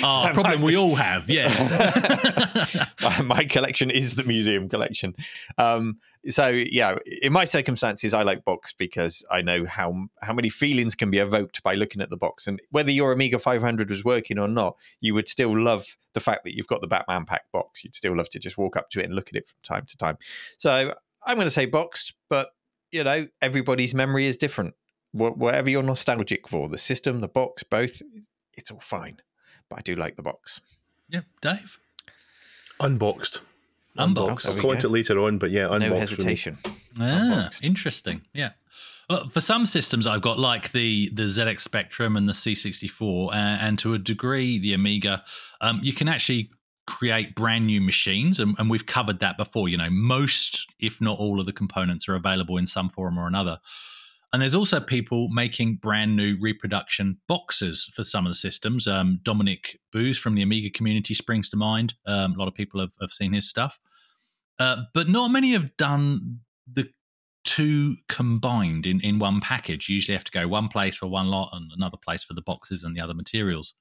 Ah, problem we all have, yeah. my, my collection is the museum collection. Um, so yeah, in my circumstances, I like box because I know how how many feelings can be evoked by looking at the box, and whether your Amiga 500 was working or not, you would still love the fact that you've got the Batman pack box. You'd still love to just walk up to it and look at it from time to time. So I'm going to say boxed, but you know, everybody's memory is different. Wh- Whatever you're nostalgic for, the system, the box, both, it's all fine. But I do like the box. yeah, Dave? Unboxed. Unboxed. I'll we comment it later on, but yeah, unboxed. No for me. hesitation. Ah, Unboxed. interesting. Yeah. Well, for some systems, I've got like the the ZX Spectrum and the C64, uh, and to a degree, the Amiga. Um, you can actually create brand new machines, and, and we've covered that before. You know, most, if not all, of the components are available in some form or another. And there's also people making brand new reproduction boxes for some of the systems. Um, Dominic Booth from the Amiga community springs to mind. Um, a lot of people have, have seen his stuff. Uh, but not many have done the two combined in, in one package. You usually have to go one place for one lot and another place for the boxes and the other materials.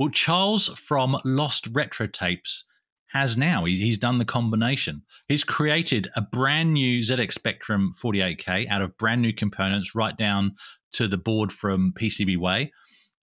Well, Charles from Lost Retro Tapes has now. He's done the combination. He's created a brand new ZX Spectrum 48K out of brand new components, right down to the board from PCBWay.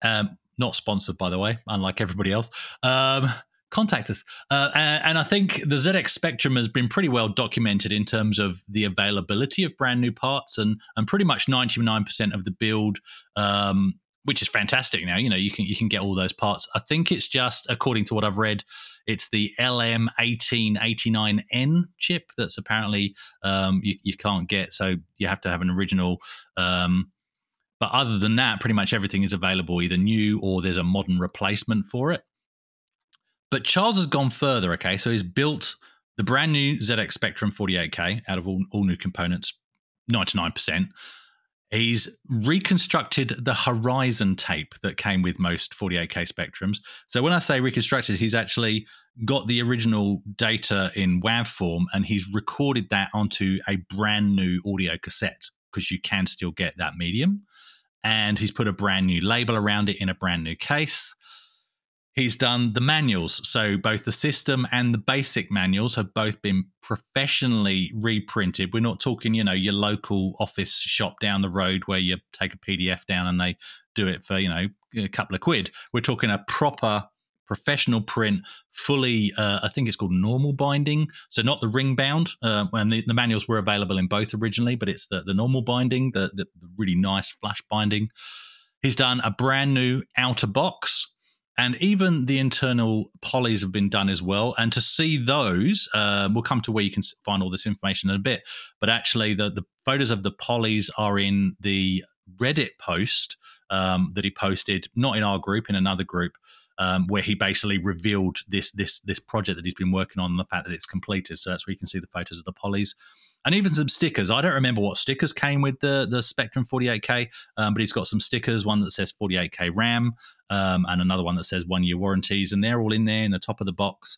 Um, not sponsored, by the way, unlike everybody else. Um, contact us. Uh, and, I think the ZX Spectrum has been pretty well documented in terms of the availability of brand new parts, and and pretty much ninety nine percent of the build. Um, which is fantastic now. You know, you can you can get all those parts. I think it's just according to what I've read, it's the LM1889N chip that's apparently um, you, you can't get. So you have to have an original. Um, but other than that, pretty much everything is available, either new or there's a modern replacement for it. But Charles has gone further. Okay, so he's built the brand new ZX Spectrum 48K out of all, all new components, 99%. He's reconstructed the Horizon tape that came with most 48K Spectrums. So when I say reconstructed, he's actually got the original data in WAV form and he's recorded that onto a brand new audio cassette because you can still get that medium. And he's put a brand new label around it in a brand new case. He's done the manuals. So both the system and the basic manuals have both been professionally reprinted. We're not talking, you know, your local office shop down the road where you take a PDF down and they do it for, you know, a couple of quid. We're talking a proper professional print, fully, uh, I think it's called normal binding. So not the ring bound. Uh, and the, the manuals were available in both originally, but it's the, the normal binding, the, the, the really nice flash binding. He's done a brand new outer box and even the internal polys have been done as well. And to see those, uh, we'll come to where you can find all this information in a bit. But actually, the, the photos of the polys are in the Reddit post um, that he posted, not in our group, in another group, um, where he basically revealed this this this project that he's been working on and the fact that it's completed. So that's where you can see the photos of the polys. And even some stickers. I don't remember what stickers came with the the Spectrum 48K, um, but he's got some stickers. One that says 48K RAM, um, and another one that says one year warranties, and they're all in there in the top of the box.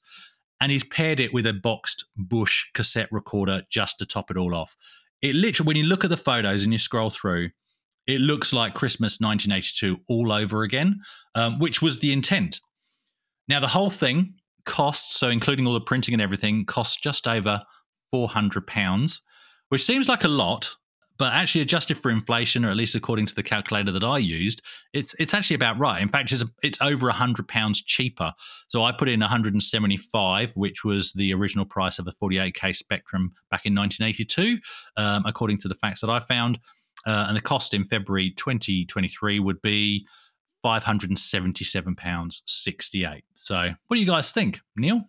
And he's paired it with a boxed Bush cassette recorder just to top it all off. It literally, when you look at the photos and you scroll through, it looks like Christmas 1982 all over again, um, which was the intent. Now, the whole thing costs, so including all the printing and everything, costs just over £400, which seems like a lot, but actually adjusted for inflation, or at least according to the calculator that I used, it's it's actually about right. In fact, it's it's over hundred pounds cheaper. So I put in 175, which was the original price of a 48k Spectrum back in 1982, um, according to the facts that I found. Uh, and the cost in February 2023 would be 577 pounds 68. So, what do you guys think, Neil?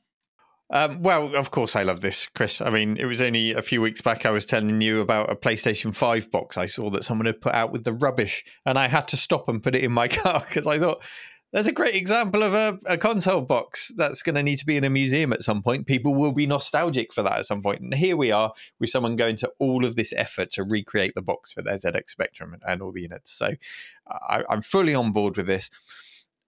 Um, well, of course, I love this, Chris. I mean, it was only a few weeks back I was telling you about a PlayStation 5 box I saw that someone had put out with the rubbish, and I had to stop and put it in my car because I thought there's a great example of a, a console box that's going to need to be in a museum at some point. People will be nostalgic for that at some point. And here we are with someone going to all of this effort to recreate the box for their ZX Spectrum and, and all the units. So I, I'm fully on board with this.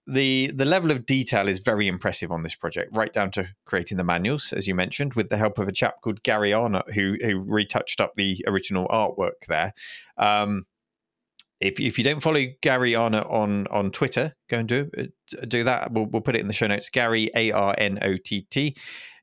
The, the level of detail is very impressive on this project, right down to creating the manuals, as you mentioned, with the help of a chap called Gary Arnott, who who retouched up the original artwork there. Um, if, if you don't follow Gary Arnott on on Twitter, go and do do that. We'll, we'll put it in the show notes. Gary A R N O T T.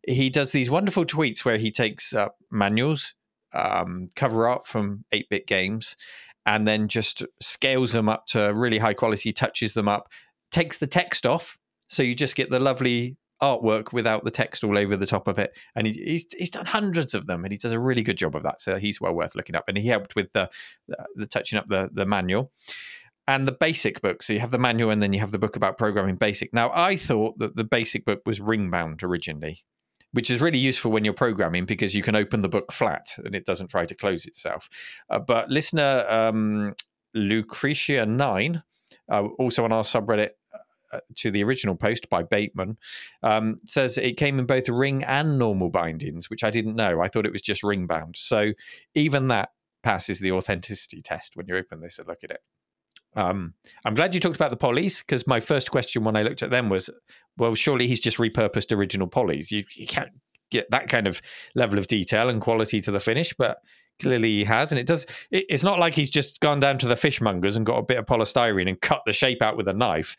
He does these wonderful tweets where he takes up manuals, um, cover art from eight bit games, and then just scales them up to really high quality, touches them up, takes the text off, so you just get the lovely artwork without the text all over the top of it. And he, he's he's done hundreds of them, and he does a really good job of that. So he's well worth looking up. And he helped with the the, the touching up the the manual and the basic book. So you have the manual, and then you have the book about programming basic. Now I thought that the basic book was ring bound originally. Which is really useful when you're programming because you can open the book flat and it doesn't try to close itself. Uh, but listener um, Lucretia9, uh, also on our subreddit, to the original post by Bateman um, says it came in both ring and normal bindings, which I didn't know. I thought it was just ring bound. So even that passes the authenticity test when you open this and look at it. Um, I'm glad you talked about the polys because my first question when I looked at them was, well, surely he's just repurposed original polys. You, you can't get that kind of level of detail and quality to the finish, but clearly he has and it does it, it's not like he's just gone down to the fishmongers and got a bit of polystyrene and cut the shape out with a knife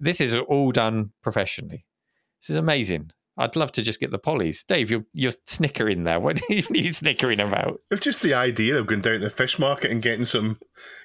this is all done professionally this is amazing I'd love to just get the polys. Dave, you're you're snickering there. What are you snickering about? It's just the idea of going down to the fish market and getting some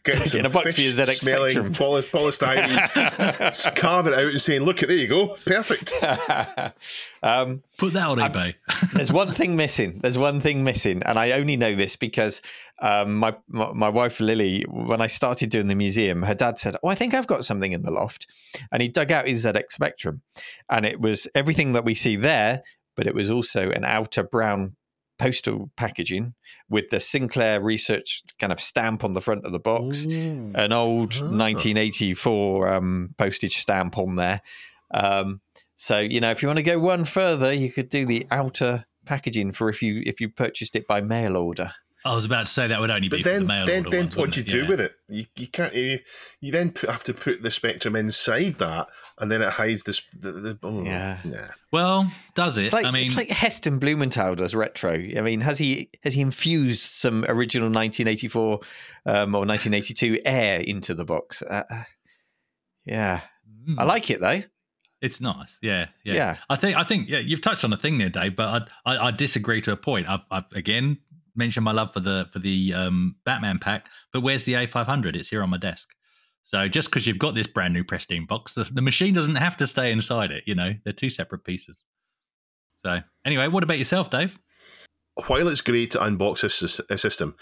getting some a box fish for your ZX smelling Spectrum. poly, polystyrene, carve it out and saying, "Look, there you go, perfect." um, Put that on eBay. there's one thing missing. There's one thing missing, and I only know this because um, my, my my wife Lily, when I started doing the museum, her dad said, "Oh, I think I've got something in the loft," and he dug out his ZX Spectrum, and it was everything that we see there, but it was also an outer brown postal packaging with the Sinclair Research kind of stamp on the front of the box, an old 1984 um, postage stamp on there. Um, so you know, if you want to go one further, you could do the outer packaging for if you if you purchased it by mail order. I was about to say that would only be But for the then, mail then, order then ones, what do you wouldn't do it? with it? You, you can't. You, you then put, have to put the spectrum inside that, and then it hides this. The, the, oh, Yeah. Nah. Well, does it? It's like I mean, it's like Heston Blumenthal does retro. I mean, has he has he infused some original 1984 um, or 1982 air into the box? Uh, uh, yeah, hmm, I like it though. it's nice. Yeah, yeah, Yeah. I think I think yeah, you've touched on a thing there, Dave. But I I, I disagree to a point. I've, I've again mentioned my love for the for the um, Batman pack, but where's the A500? It's here on my desk. So just because you've got this brand new pristine box, the, the machine doesn't have to stay inside it. You know, they're two separate pieces. So anyway, what about yourself, Dave? while it's great to unbox sys- a system,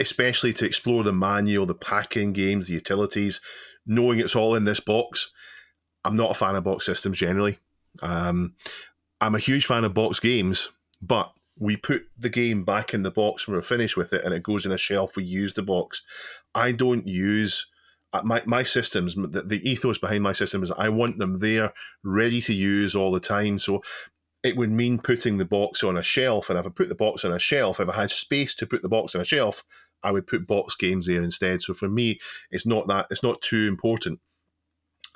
especially to explore the manual, the packing games, the utilities, knowing it's all in this box, I'm not a fan of box systems generally. Um, I'm a huge fan of box games, but we put the game back in the box when we're finished with it and it goes in a shelf. We use the box. I don't use uh, my, my systems, the, the ethos behind my system is I want them there, ready to use all the time. So it would mean putting the box on a shelf. And if I put the box on a shelf, if I had space to put the box on a shelf, I would put box games there instead. So for me, it's not that it's not too important.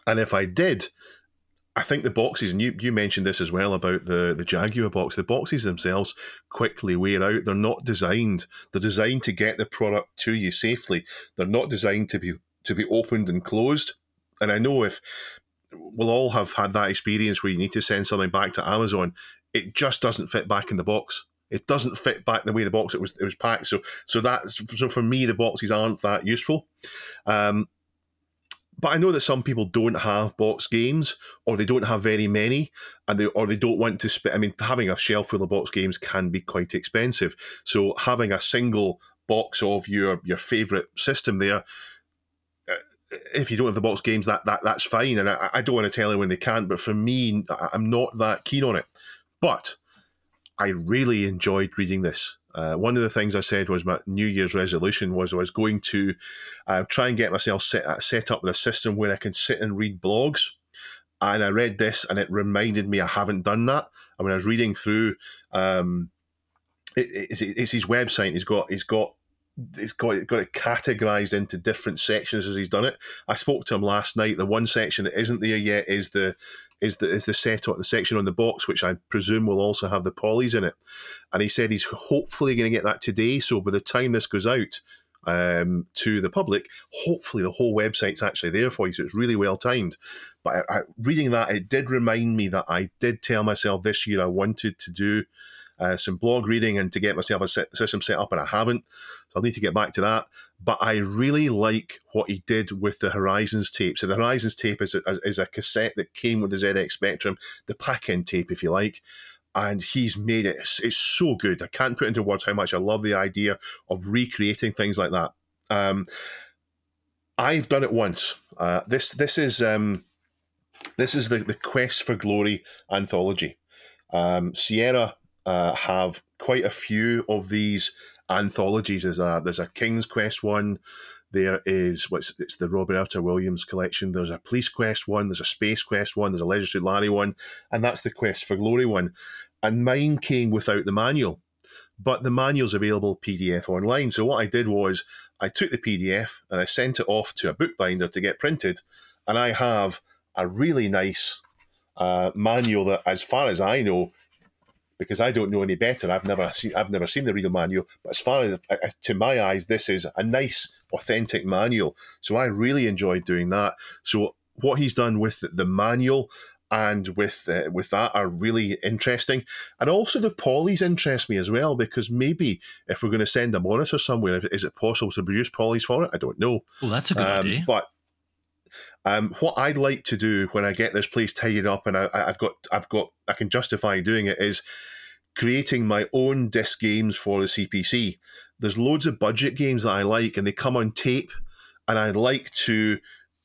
And if I did, I think the boxes, and you, you mentioned this as well about the, the Jaguar box, the boxes themselves quickly wear out. They're not designed. They're designed to get the product to you safely. They're not designed to be to be opened and closed. And I know if we'll all have had that experience where you need to send something back to Amazon, it just doesn't fit back in the box. It doesn't fit back the way the box it was it was packed. So so that's so for me the boxes aren't that useful. Um, but I know that some people don't have box games, or they don't have very many, and they or they don't want to spend. I mean, having a shelf full of box games can be quite expensive. So having a single box of your your favorite system there, uh, if you don't have the box games, that that that's fine. And I, I don't want to tell anyone they can't, but for me, I'm not that keen on it. But I really enjoyed reading this. Uh, one of the things I said was my New Year's resolution was I was going to uh, try and get myself set, set up with a system where I can sit and read blogs. and I read this, and it reminded me I haven't done that. And when I was reading through, um, it, it's, it's his website. He's got he's got he's got got it categorized into different sections as he's done it. I spoke to him last night. The one section that isn't there yet is the is the is the set the section on the box, which I presume will also have the polys in it. And he said he's hopefully going to get that today. So by the time this goes out um, to the public, hopefully the whole website's actually there for you. So it's really well timed. But I, I, reading that, it did remind me that I did tell myself this year I wanted to do uh, some blog reading and to get myself a system set up, and I haven't. So I'll need to get back to that. But I really like what he did with the Horizons tape. So the Horizons tape is a, is a cassette that came with the ZX Spectrum, the pack-in tape, if you like. And he's made it. It's, it's so good. I can't put into words how much I love the idea of recreating things like that. Um, I've done it once. Uh, this this is um, this is the the Quest for Glory anthology. Um, Sierra uh, have quite a few of these anthologies. There's a there's a King's Quest one. There is what's it's the Roberta Williams collection. There's a Police Quest one. There's a Space Quest one. There's a Suit Larry one, and that's the Quest for Glory one. And mine came without the manual, but the manual's available PDF online. So what I did was I took the PDF and I sent it off to a bookbinder to get printed, and I have a really nice uh, manual that, as far as I know, because I don't know any better. I've never seen I've never seen the real manual, but as far as, as to my eyes, this is a nice, authentic manual. So I really enjoyed doing that. So what he's done with the manual and with uh, with that are really interesting, and also the polys interest me as well because maybe if we're going to send a monitor somewhere, is it possible to produce polys for it? I don't know. Well, that's a good um, idea. But um, what I'd like to do when I get this place tidied up and I, have got I've got I can justify doing it is creating my own disc games for the CPC. There's loads of budget games that I like, and they come on tape, and I'd like to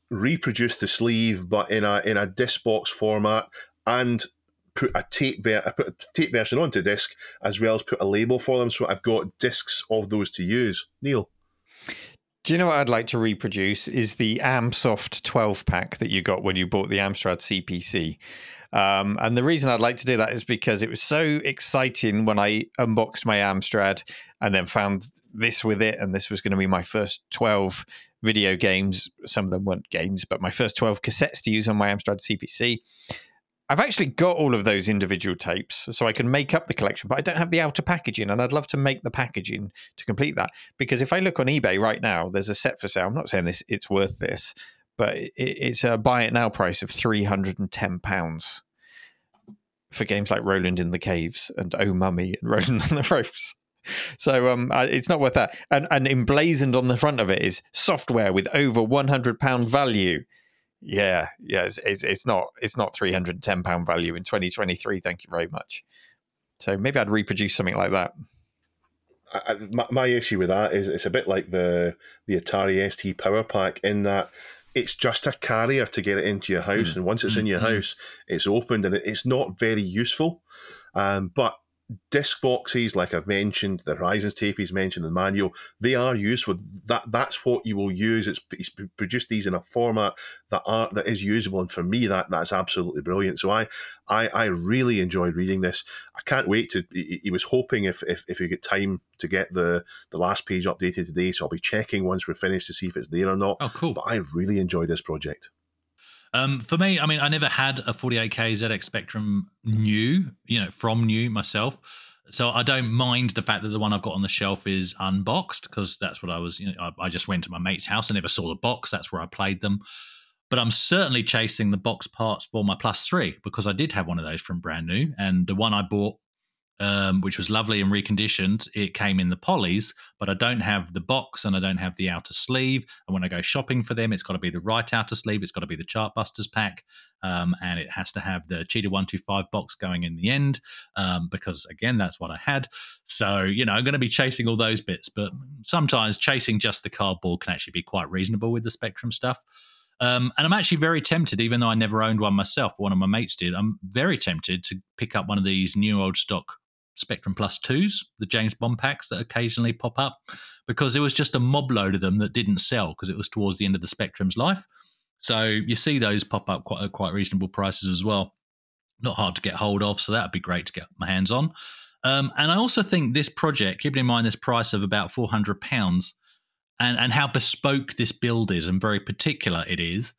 reproduce the sleeve, but in a in a disc box format, and put a tape ver- put a tape version onto disc, as well as put a label for them, so I've got discs of those to use. Neil. Do you know what I'd like to reproduce? Is the Amsoft 12 pack that you got when you bought the Amstrad CPC. Um, and the reason I'd like to do that is because it was so exciting when I unboxed my Amstrad and then found this with it. And this was going to be my first 12 video games. Some of them weren't games, but my first 12 cassettes to use on my Amstrad CPC. I've actually got all of those individual tapes, so I can make up the collection, but I don't have the outer packaging, and I'd love to make the packaging to complete that. Because if I look on eBay right now, there's a set for sale. I'm not saying this it's worth this, but it's a buy it now price of three hundred and ten pounds for games like Roland in the Caves and Oh Mummy and Roland on the Ropes. So um, it's not worth that. And, and emblazoned on the front of it is software with over one hundred pound value. Yeah, yeah, it's, it's, it's not it's not three hundred and ten pound value in twenty twenty three. Thank you very much. So maybe I'd reproduce something like that. I, my, my, issue with that is it's a bit like the the Atari ST Power Pack in that it's just a carrier to get it into your house, mm. and once it's mm. in your mm-hmm. house, it's opened, and it's not very useful. Um, but disc boxes, like I've mentioned, the Horizons tape he's mentioned, the manual, they are useful. that. That's what you will use. It's, it's produced these in a format that are that is usable, and for me, that that's absolutely brilliant. So I, I, I really enjoyed reading this. I can't wait to. He, he was hoping if if if we get time to get the the last page updated today, so I'll be checking once we're finished to see if it's there or not. Oh, cool! But I really enjoyed this project. Um, for me, I mean, I never had a 48K ZX Spectrum new, you know, from new myself. So I don't mind the fact that the one I've got on the shelf is unboxed because that's what I was, you know, I, I just went to my mate's house. I never saw the box. That's where I played them. But I'm certainly chasing the box parts for my Plus 3 because I did have one of those from brand new. And the one I bought um, which was lovely and reconditioned. It came in the polys, but I don't have the box and I don't have the outer sleeve. And when I go shopping for them, it's got to be the right outer sleeve. It's got to be the Chartbusters pack, um, and it has to have the Cheetah One Two Five box going in the end, um, because again, that's what I had. So you know, I'm going to be chasing all those bits, but sometimes chasing just the cardboard can actually be quite reasonable with the Spectrum stuff. Um, and I'm actually very tempted, even though I never owned one myself, but one of my mates did. I'm very tempted to pick up one of these new old stock Spectrum Plus 2s, the James Bond packs that occasionally pop up, because there was just a mob load of them that didn't sell because it was towards the end of the Spectrum's life. So you see those pop up quite at quite reasonable prices as well. Not hard to get hold of, so that'd be great to get my hands on. Um, and I also think this project, keeping in mind this price of about four hundred pounds, and and how bespoke this build is and very particular it is,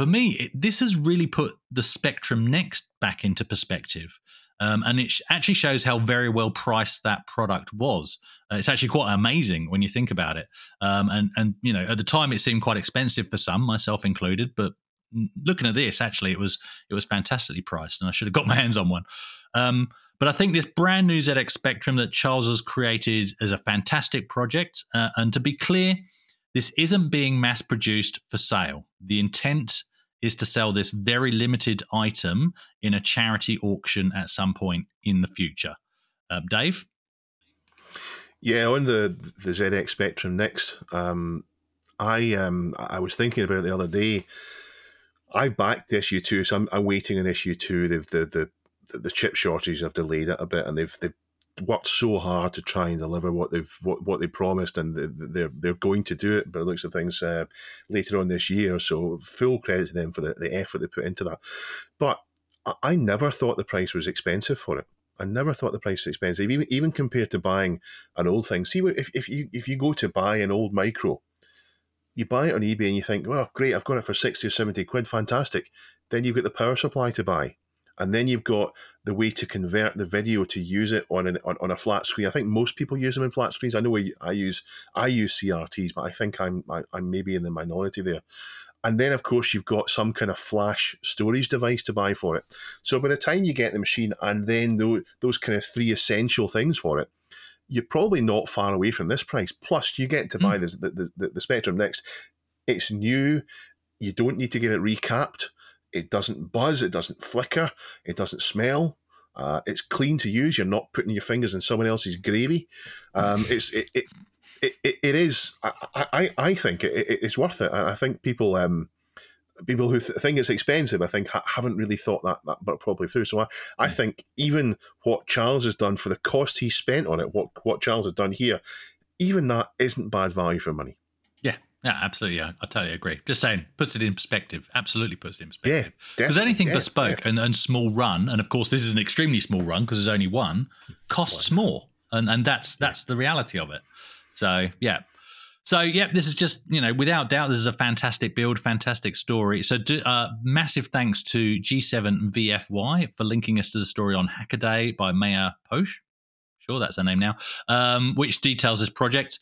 for me, it, this has really put the Spectrum Next back into perspective. Um, and it actually shows how very well priced that product was. Uh, it's actually quite amazing when you think about it. Um, and and you know, at the time, it seemed quite expensive for some, myself included. But looking at this, actually, it was it was fantastically priced, and I should have got my hands on one. Um, but I think this brand new ZX Spectrum that Charles has created is a fantastic project. Uh, and to be clear, this isn't being mass produced for sale. The intent is to sell this very limited item in a charity auction at some point in the future. Uh, Dave? Yeah, on the the ZX Spectrum next, um, I um, I was thinking about it the other day. I backed issue two, so I'm, I'm waiting on issue two. They've the the the chip shortages have delayed it a bit, and they've they've worked so hard to try and deliver what they've what, what they promised, and they're they're going to do it. But it looks of things uh, later on this year, so full credit to them for the, the effort they put into that. But I never thought the price was expensive for it. I never thought the price was expensive, even even compared to buying an old thing. See, if if you if you go to buy an old micro, you buy it on eBay and you think, well, great, I've got it for sixty or seventy quid, fantastic. Then you've got the power supply to buy and then you've got the way to convert the video to use it on, an, on, on a flat screen. I think most people use them in flat screens. I know I, I use I use CRTs, but I think I'm I, I'm maybe in the minority there. And then, of course, you've got some kind of flash storage device to buy for it. So by the time you get the machine and then those, those kind of three essential things for it, you're probably not far away from this price. Plus, you get to buy Mm. this, the, the, the Spectrum Next. It's new. You don't need to get it recapped. It doesn't buzz. It doesn't flicker. It doesn't smell. Uh, it's clean to use. You're not putting your fingers in someone else's gravy. Um, it's it, it, it, it, it is. I, I, I think it, it- it's worth it. I think people um, people who th- think it's expensive, I think ha- haven't really thought that that but properly through. So I, I think even what Charles has done for the cost he spent on it, what what Charles has done here, even that isn't bad value for money. Yeah, absolutely. Yeah, I totally agree. Just saying, puts it in perspective. Absolutely puts it in perspective. Yeah. Because anything Yeah, bespoke yeah. and, and small run, and of course this is an extremely small run because there's only one, costs more, and and that's that's the reality of it. So yeah. So yeah, this is just you know without doubt this is a fantastic build, fantastic story. So do, uh, massive thanks to G7 VFY for linking us to the story on Hackaday by Maya Posch. Sure, that's her name now. Um, which details this project.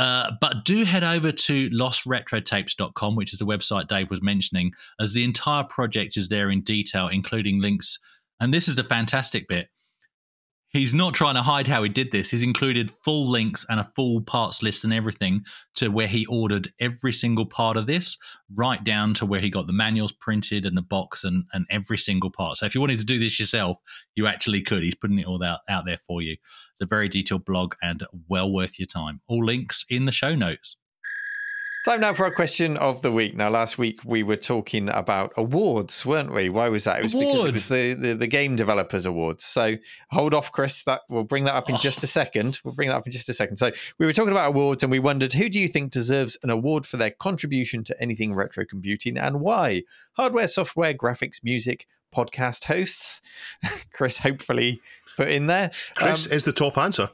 Uh, but do head over to lostretrotapes.com, which is the website Dave was mentioning, as the entire project is there in detail, including links. And this is the fantastic bit. He's not trying to hide how he did this. He's included full links and a full parts list and everything to where he ordered every single part of this, right down to where he got the manuals printed and the box and, and every single part. So if you wanted to do this yourself, you actually could. He's putting it all out, out there for you. It's a very detailed blog and well worth your time. All links in the show notes. Time now for a question of the week. Now, last week we were talking about awards, weren't we? Why was that? It was because it was the, the, the Game Developers Awards. So hold off, Chris. That we'll bring that up in just a second. We'll bring that up in just a second. So we were talking about awards, and we wondered who do you think deserves an award for their contribution to anything retro computing, and why? Hardware, software, graphics, music, podcast hosts. Chris, hopefully put in there. Chris Um, is the top answer.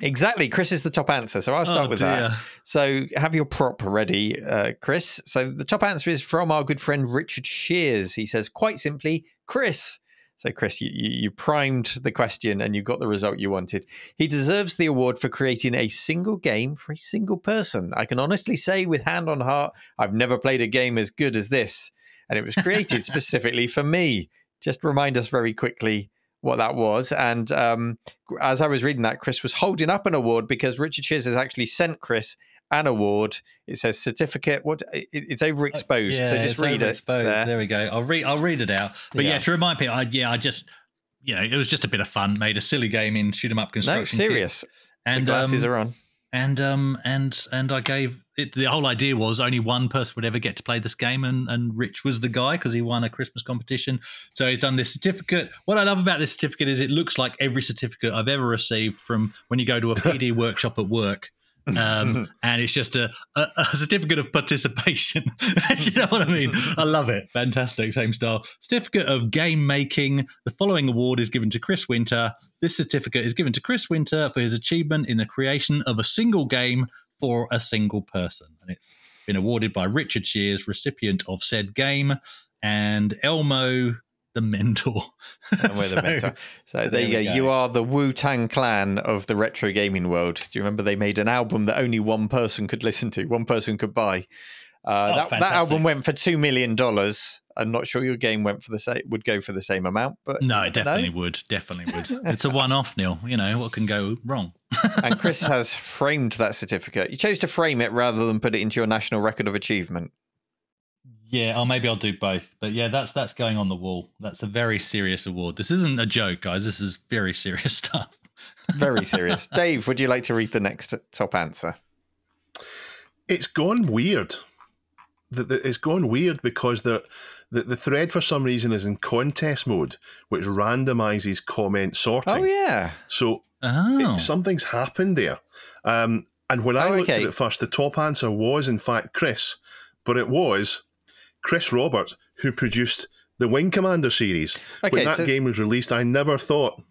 Exactly. Chris is the top answer. So I'll start Oh, with dear. that. So have your prop ready, uh, Chris. So the top answer is from our good friend Richard Shears. He says, quite simply, Chris. So, Chris, you, you you primed the question and you got the result you wanted. He deserves the award for creating a single game for a single person. I can honestly say, with hand on heart, I've never played a game as good as this. And it was created specifically for me. Just remind us very quickly what that was. And um, as I was reading that, Chris was holding up an award because Richard Shears has actually sent Chris an award. It says certificate. What? It, it's overexposed. so just read it. overexposed. there. There we go. I'll read. I'll read it out. But yeah, Yeah. to remind people, I, yeah, I just, you know, it was just a bit of fun. Made a silly game in shoot 'em up No, construction. kit. serious. And the glasses um, are on. And um and and I gave it. The whole idea was only one person would ever get to play this game, and and Rich was the guy because he won a Christmas competition. So he's done this certificate. What I love about this certificate is it looks like every certificate I've ever received from when you go to a PD workshop at work. Um, and it's just a, a, a certificate of participation. you know what I mean? I love it. Fantastic, same style. Certificate of game making. The following award is given to Chris Winter. This certificate is given to Chris Winter for his achievement in the creation of a single game for a single person, and it's been awarded by Richard Shears, recipient of said game, and Elmo the mentor. And we're the So- mentor. So there, there you go. go. You are the Wu Tang Clan of the retro gaming world. Do you remember they made an album that only one person could listen to, one person could buy? Uh, Oh, that, that album went for two million dollars. I'm not sure your game went for the same would go for the same amount, but No, it definitely would. Definitely would. It's a one-off, Neil. You know what can go wrong. and Chris has framed that certificate. You chose to frame it rather than put it into your national record of achievement. Yeah, or maybe I'll do both. But yeah, that's that's going on the wall. That's a very serious award. This isn't a joke, guys. This is very serious stuff. Very serious. Dave, would you like to read the next top answer? it's gone weird. The, the, it's gone weird because the, the the thread for some reason is in contest mode, which randomizes comment sorting. Oh yeah. So Oh, it- something's happened there. Um, and when I Oh, looked okay. at it first, the top answer was in fact Chris, but it was Chris Robert who produced the Wing Commander series. Okay, when that so- game was released, I never thought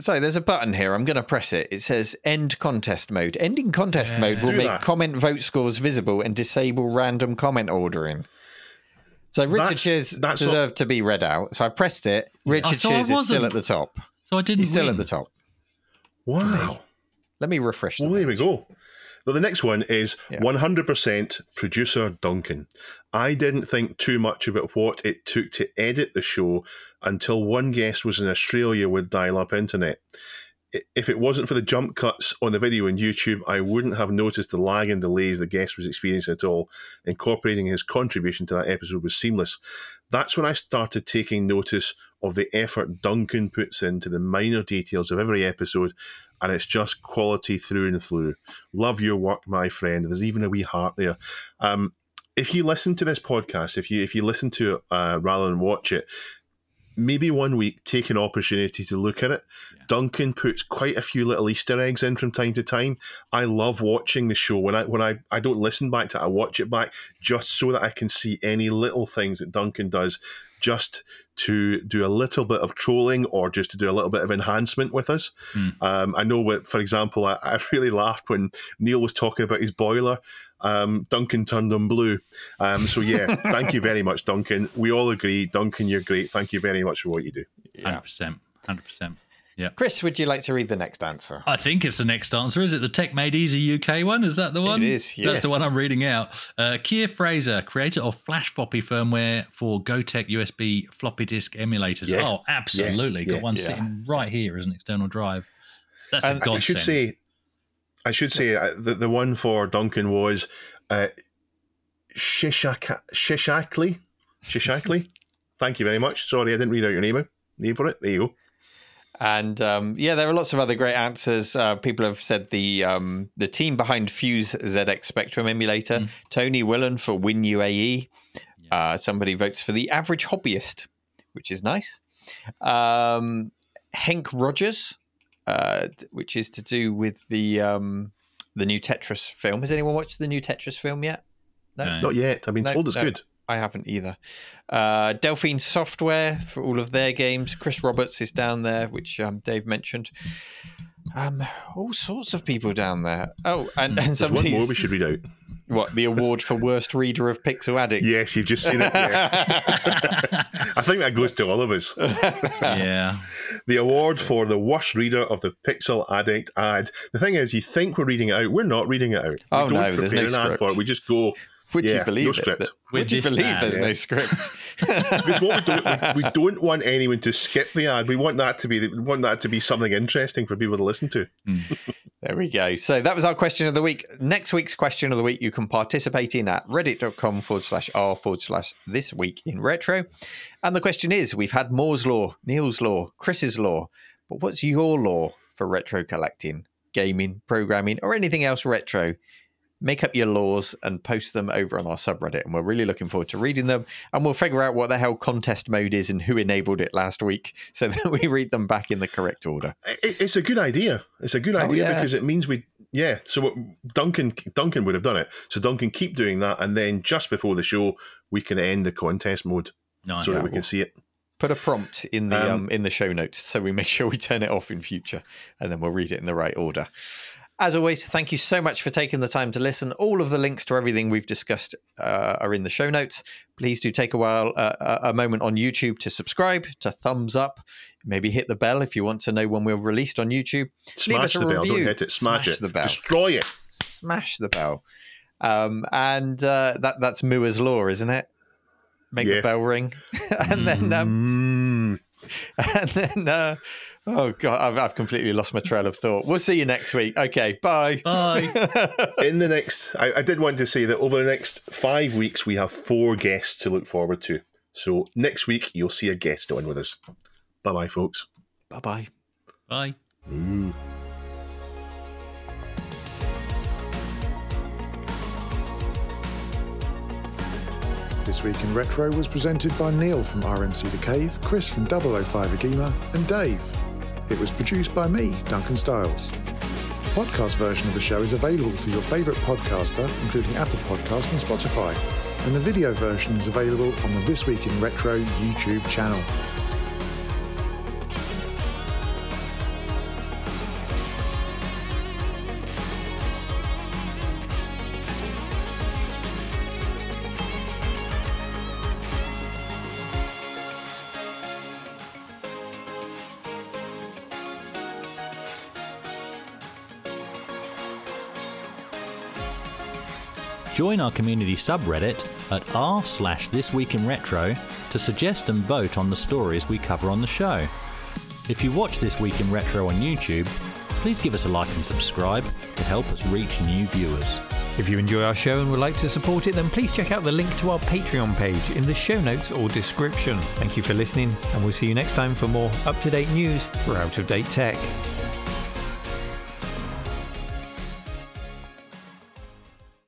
So there's a button here. I'm going to press it. It says end contest mode. Ending contest Yeah. mode will Do make that. comment vote scores visible and disable random comment ordering. So Richard That's- Shears that's what- to be read out. So I pressed it. Richard so I Shears is still at the top. so I didn't. He's still win. at the top. wow. Let me refresh. the Well, there we go. Well, the next one is Yeah. 100% producer Duncan. I didn't think too much about what it took to edit the show until one guest was in Australia with dial up internet. If it wasn't for the jump cuts on the video on YouTube, I wouldn't have noticed the lag and delays the guest was experiencing at all. Incorporating his contribution to that episode was seamless. That's when I started taking notice of the effort Duncan puts into the minor details of every episode, and it's just quality through and through. Love your work, my friend. There's even a wee heart there. Um, if you listen to this podcast, if you if you listen to it uh, rather than watch it, maybe one week take an opportunity to look at it. Duncan puts quite a few little Easter eggs in from time to time. I love watching the show when I when I, I don't listen back to it, I watch it back just so that I can see any little things that Duncan does just to do a little bit of trolling or just to do a little bit of enhancement with us. Um, I know, what, for example, I, I really laughed when Neil was talking about his boiler. Um, Duncan turned them blue. Um, so, yeah, thank you very much, Duncan. We all agree, Duncan, you're great. Thank you very much for what you do. Hundred percent. Hundred percent. Yeah. Chris, would you like to read the next answer? I think it's the next answer. Is it the Tech Made Easy UK one? Is that the one? is, That's the one I'm reading out. Uh, Keir Fraser, creator of Flash Floppy firmware for Gotek USB floppy disk emulators. Yeah. Oh, absolutely. Yeah. Got one Yeah. sitting right here as an external drive. That's And a I should godsend. say, I should say uh, the, the one for Duncan was uh, Shishaka, Shishakli. Shishakli. Thank you very much. Sorry, I didn't read out your name. Name for it. There you go. And um, yeah, there are lots of other great answers. Uh, people have said the um, the team behind Fuse ZX Spectrum emulator, Mm. Toni Wilen for Win UAE. Uh, somebody votes for the average hobbyist, which is nice. Um, Henk Rogers, uh, which is to do with the um, the new Tetris film. Has anyone watched the new Tetris film yet? No. Not yet. I've been No, told it's no. good. I haven't either. Uh, Delphine Software for all of their games. Chris Roberts is down there, which um, Dave mentioned. Um, all sorts of people down there. Oh, and, and There's one more we should read out. what the award for worst reader of Pixel Addict. Yes, you've just seen it. Yeah. I think that goes to all of us. yeah. The award for the worst reader of the Pixel Addict ad. The thing is, you think we're reading it out. We're not reading it out. We Oh, don't no, there's no an ad for script. it. We just go. Would yeah, you believe no it? script. that- Would you believe ad, there's yeah. no script? Because what we don't, we, we don't want anyone to skip the ad. We want that to be, we want that to be something interesting for people to listen to. There we go. So that was our question of the week. Next week's question of the week you can participate in at reddit.com forward slash r forward slash this week in retro. And the question is we've had Moore's Law, Neil's Law, Chris's Law, but what's your law for retro collecting, gaming, programming, or anything else retro? Make up your laws and post them over on our subreddit. And we're really looking forward to reading them. And we'll figure out what the hell contest mode is and who enabled it last week so that we read them back in the correct order. It's a good idea. It's a good Oh, idea yeah. because it means we Yeah, so Duncan Duncan would have done it. So Duncan keep doing that, and then just before the show, we can end the contest mode Nice. so that we can see it. Put a prompt in the um, Um, in the show notes so we make sure we turn it off in future, and then we'll read it in the right order. As always, thank you so much for taking the time to listen. All of the links to everything we've discussed uh, are in the show notes. Please do take a while, uh, a a moment on YouTube to subscribe, to thumbs up, maybe hit the bell if you want to know when we're released on YouTube. Smash the bell, don't review. hit it. Smash, it, the bell. destroy it. Smash the bell. Um, and uh, that that's Mua's law, isn't it? Make the bell ring, and then um, Mm. and then uh, oh god, I've, I've completely lost my trail of thought. We'll see you next week. Okay, bye. Bye. In the next, I, I did want to say that over the next five weeks, we have four guests to look forward to. So next week, you'll see a guest on with us. Bye bye, folks. bye bye. Bye. This Week in Retro was presented by Neil from RMC The Cave, Chris from 005 Agema, and Dave. It was produced by me, Duncan Styles. Podcast version of the show is available through your favourite podcaster, including Apple Podcast and Spotify, and the video version is available on the This Week in Retro YouTube channel. Join our community subreddit at r slash this week in retro to suggest and vote on the stories we cover on the show. If you watch This Week in Retro on YouTube, please give us a like and subscribe to help us reach new viewers. If you enjoy our show and would like to support it, then please check out the link to our Patreon page in the show notes or description. Thank you for listening, and we'll see you next time for more up to date news for out of date tech.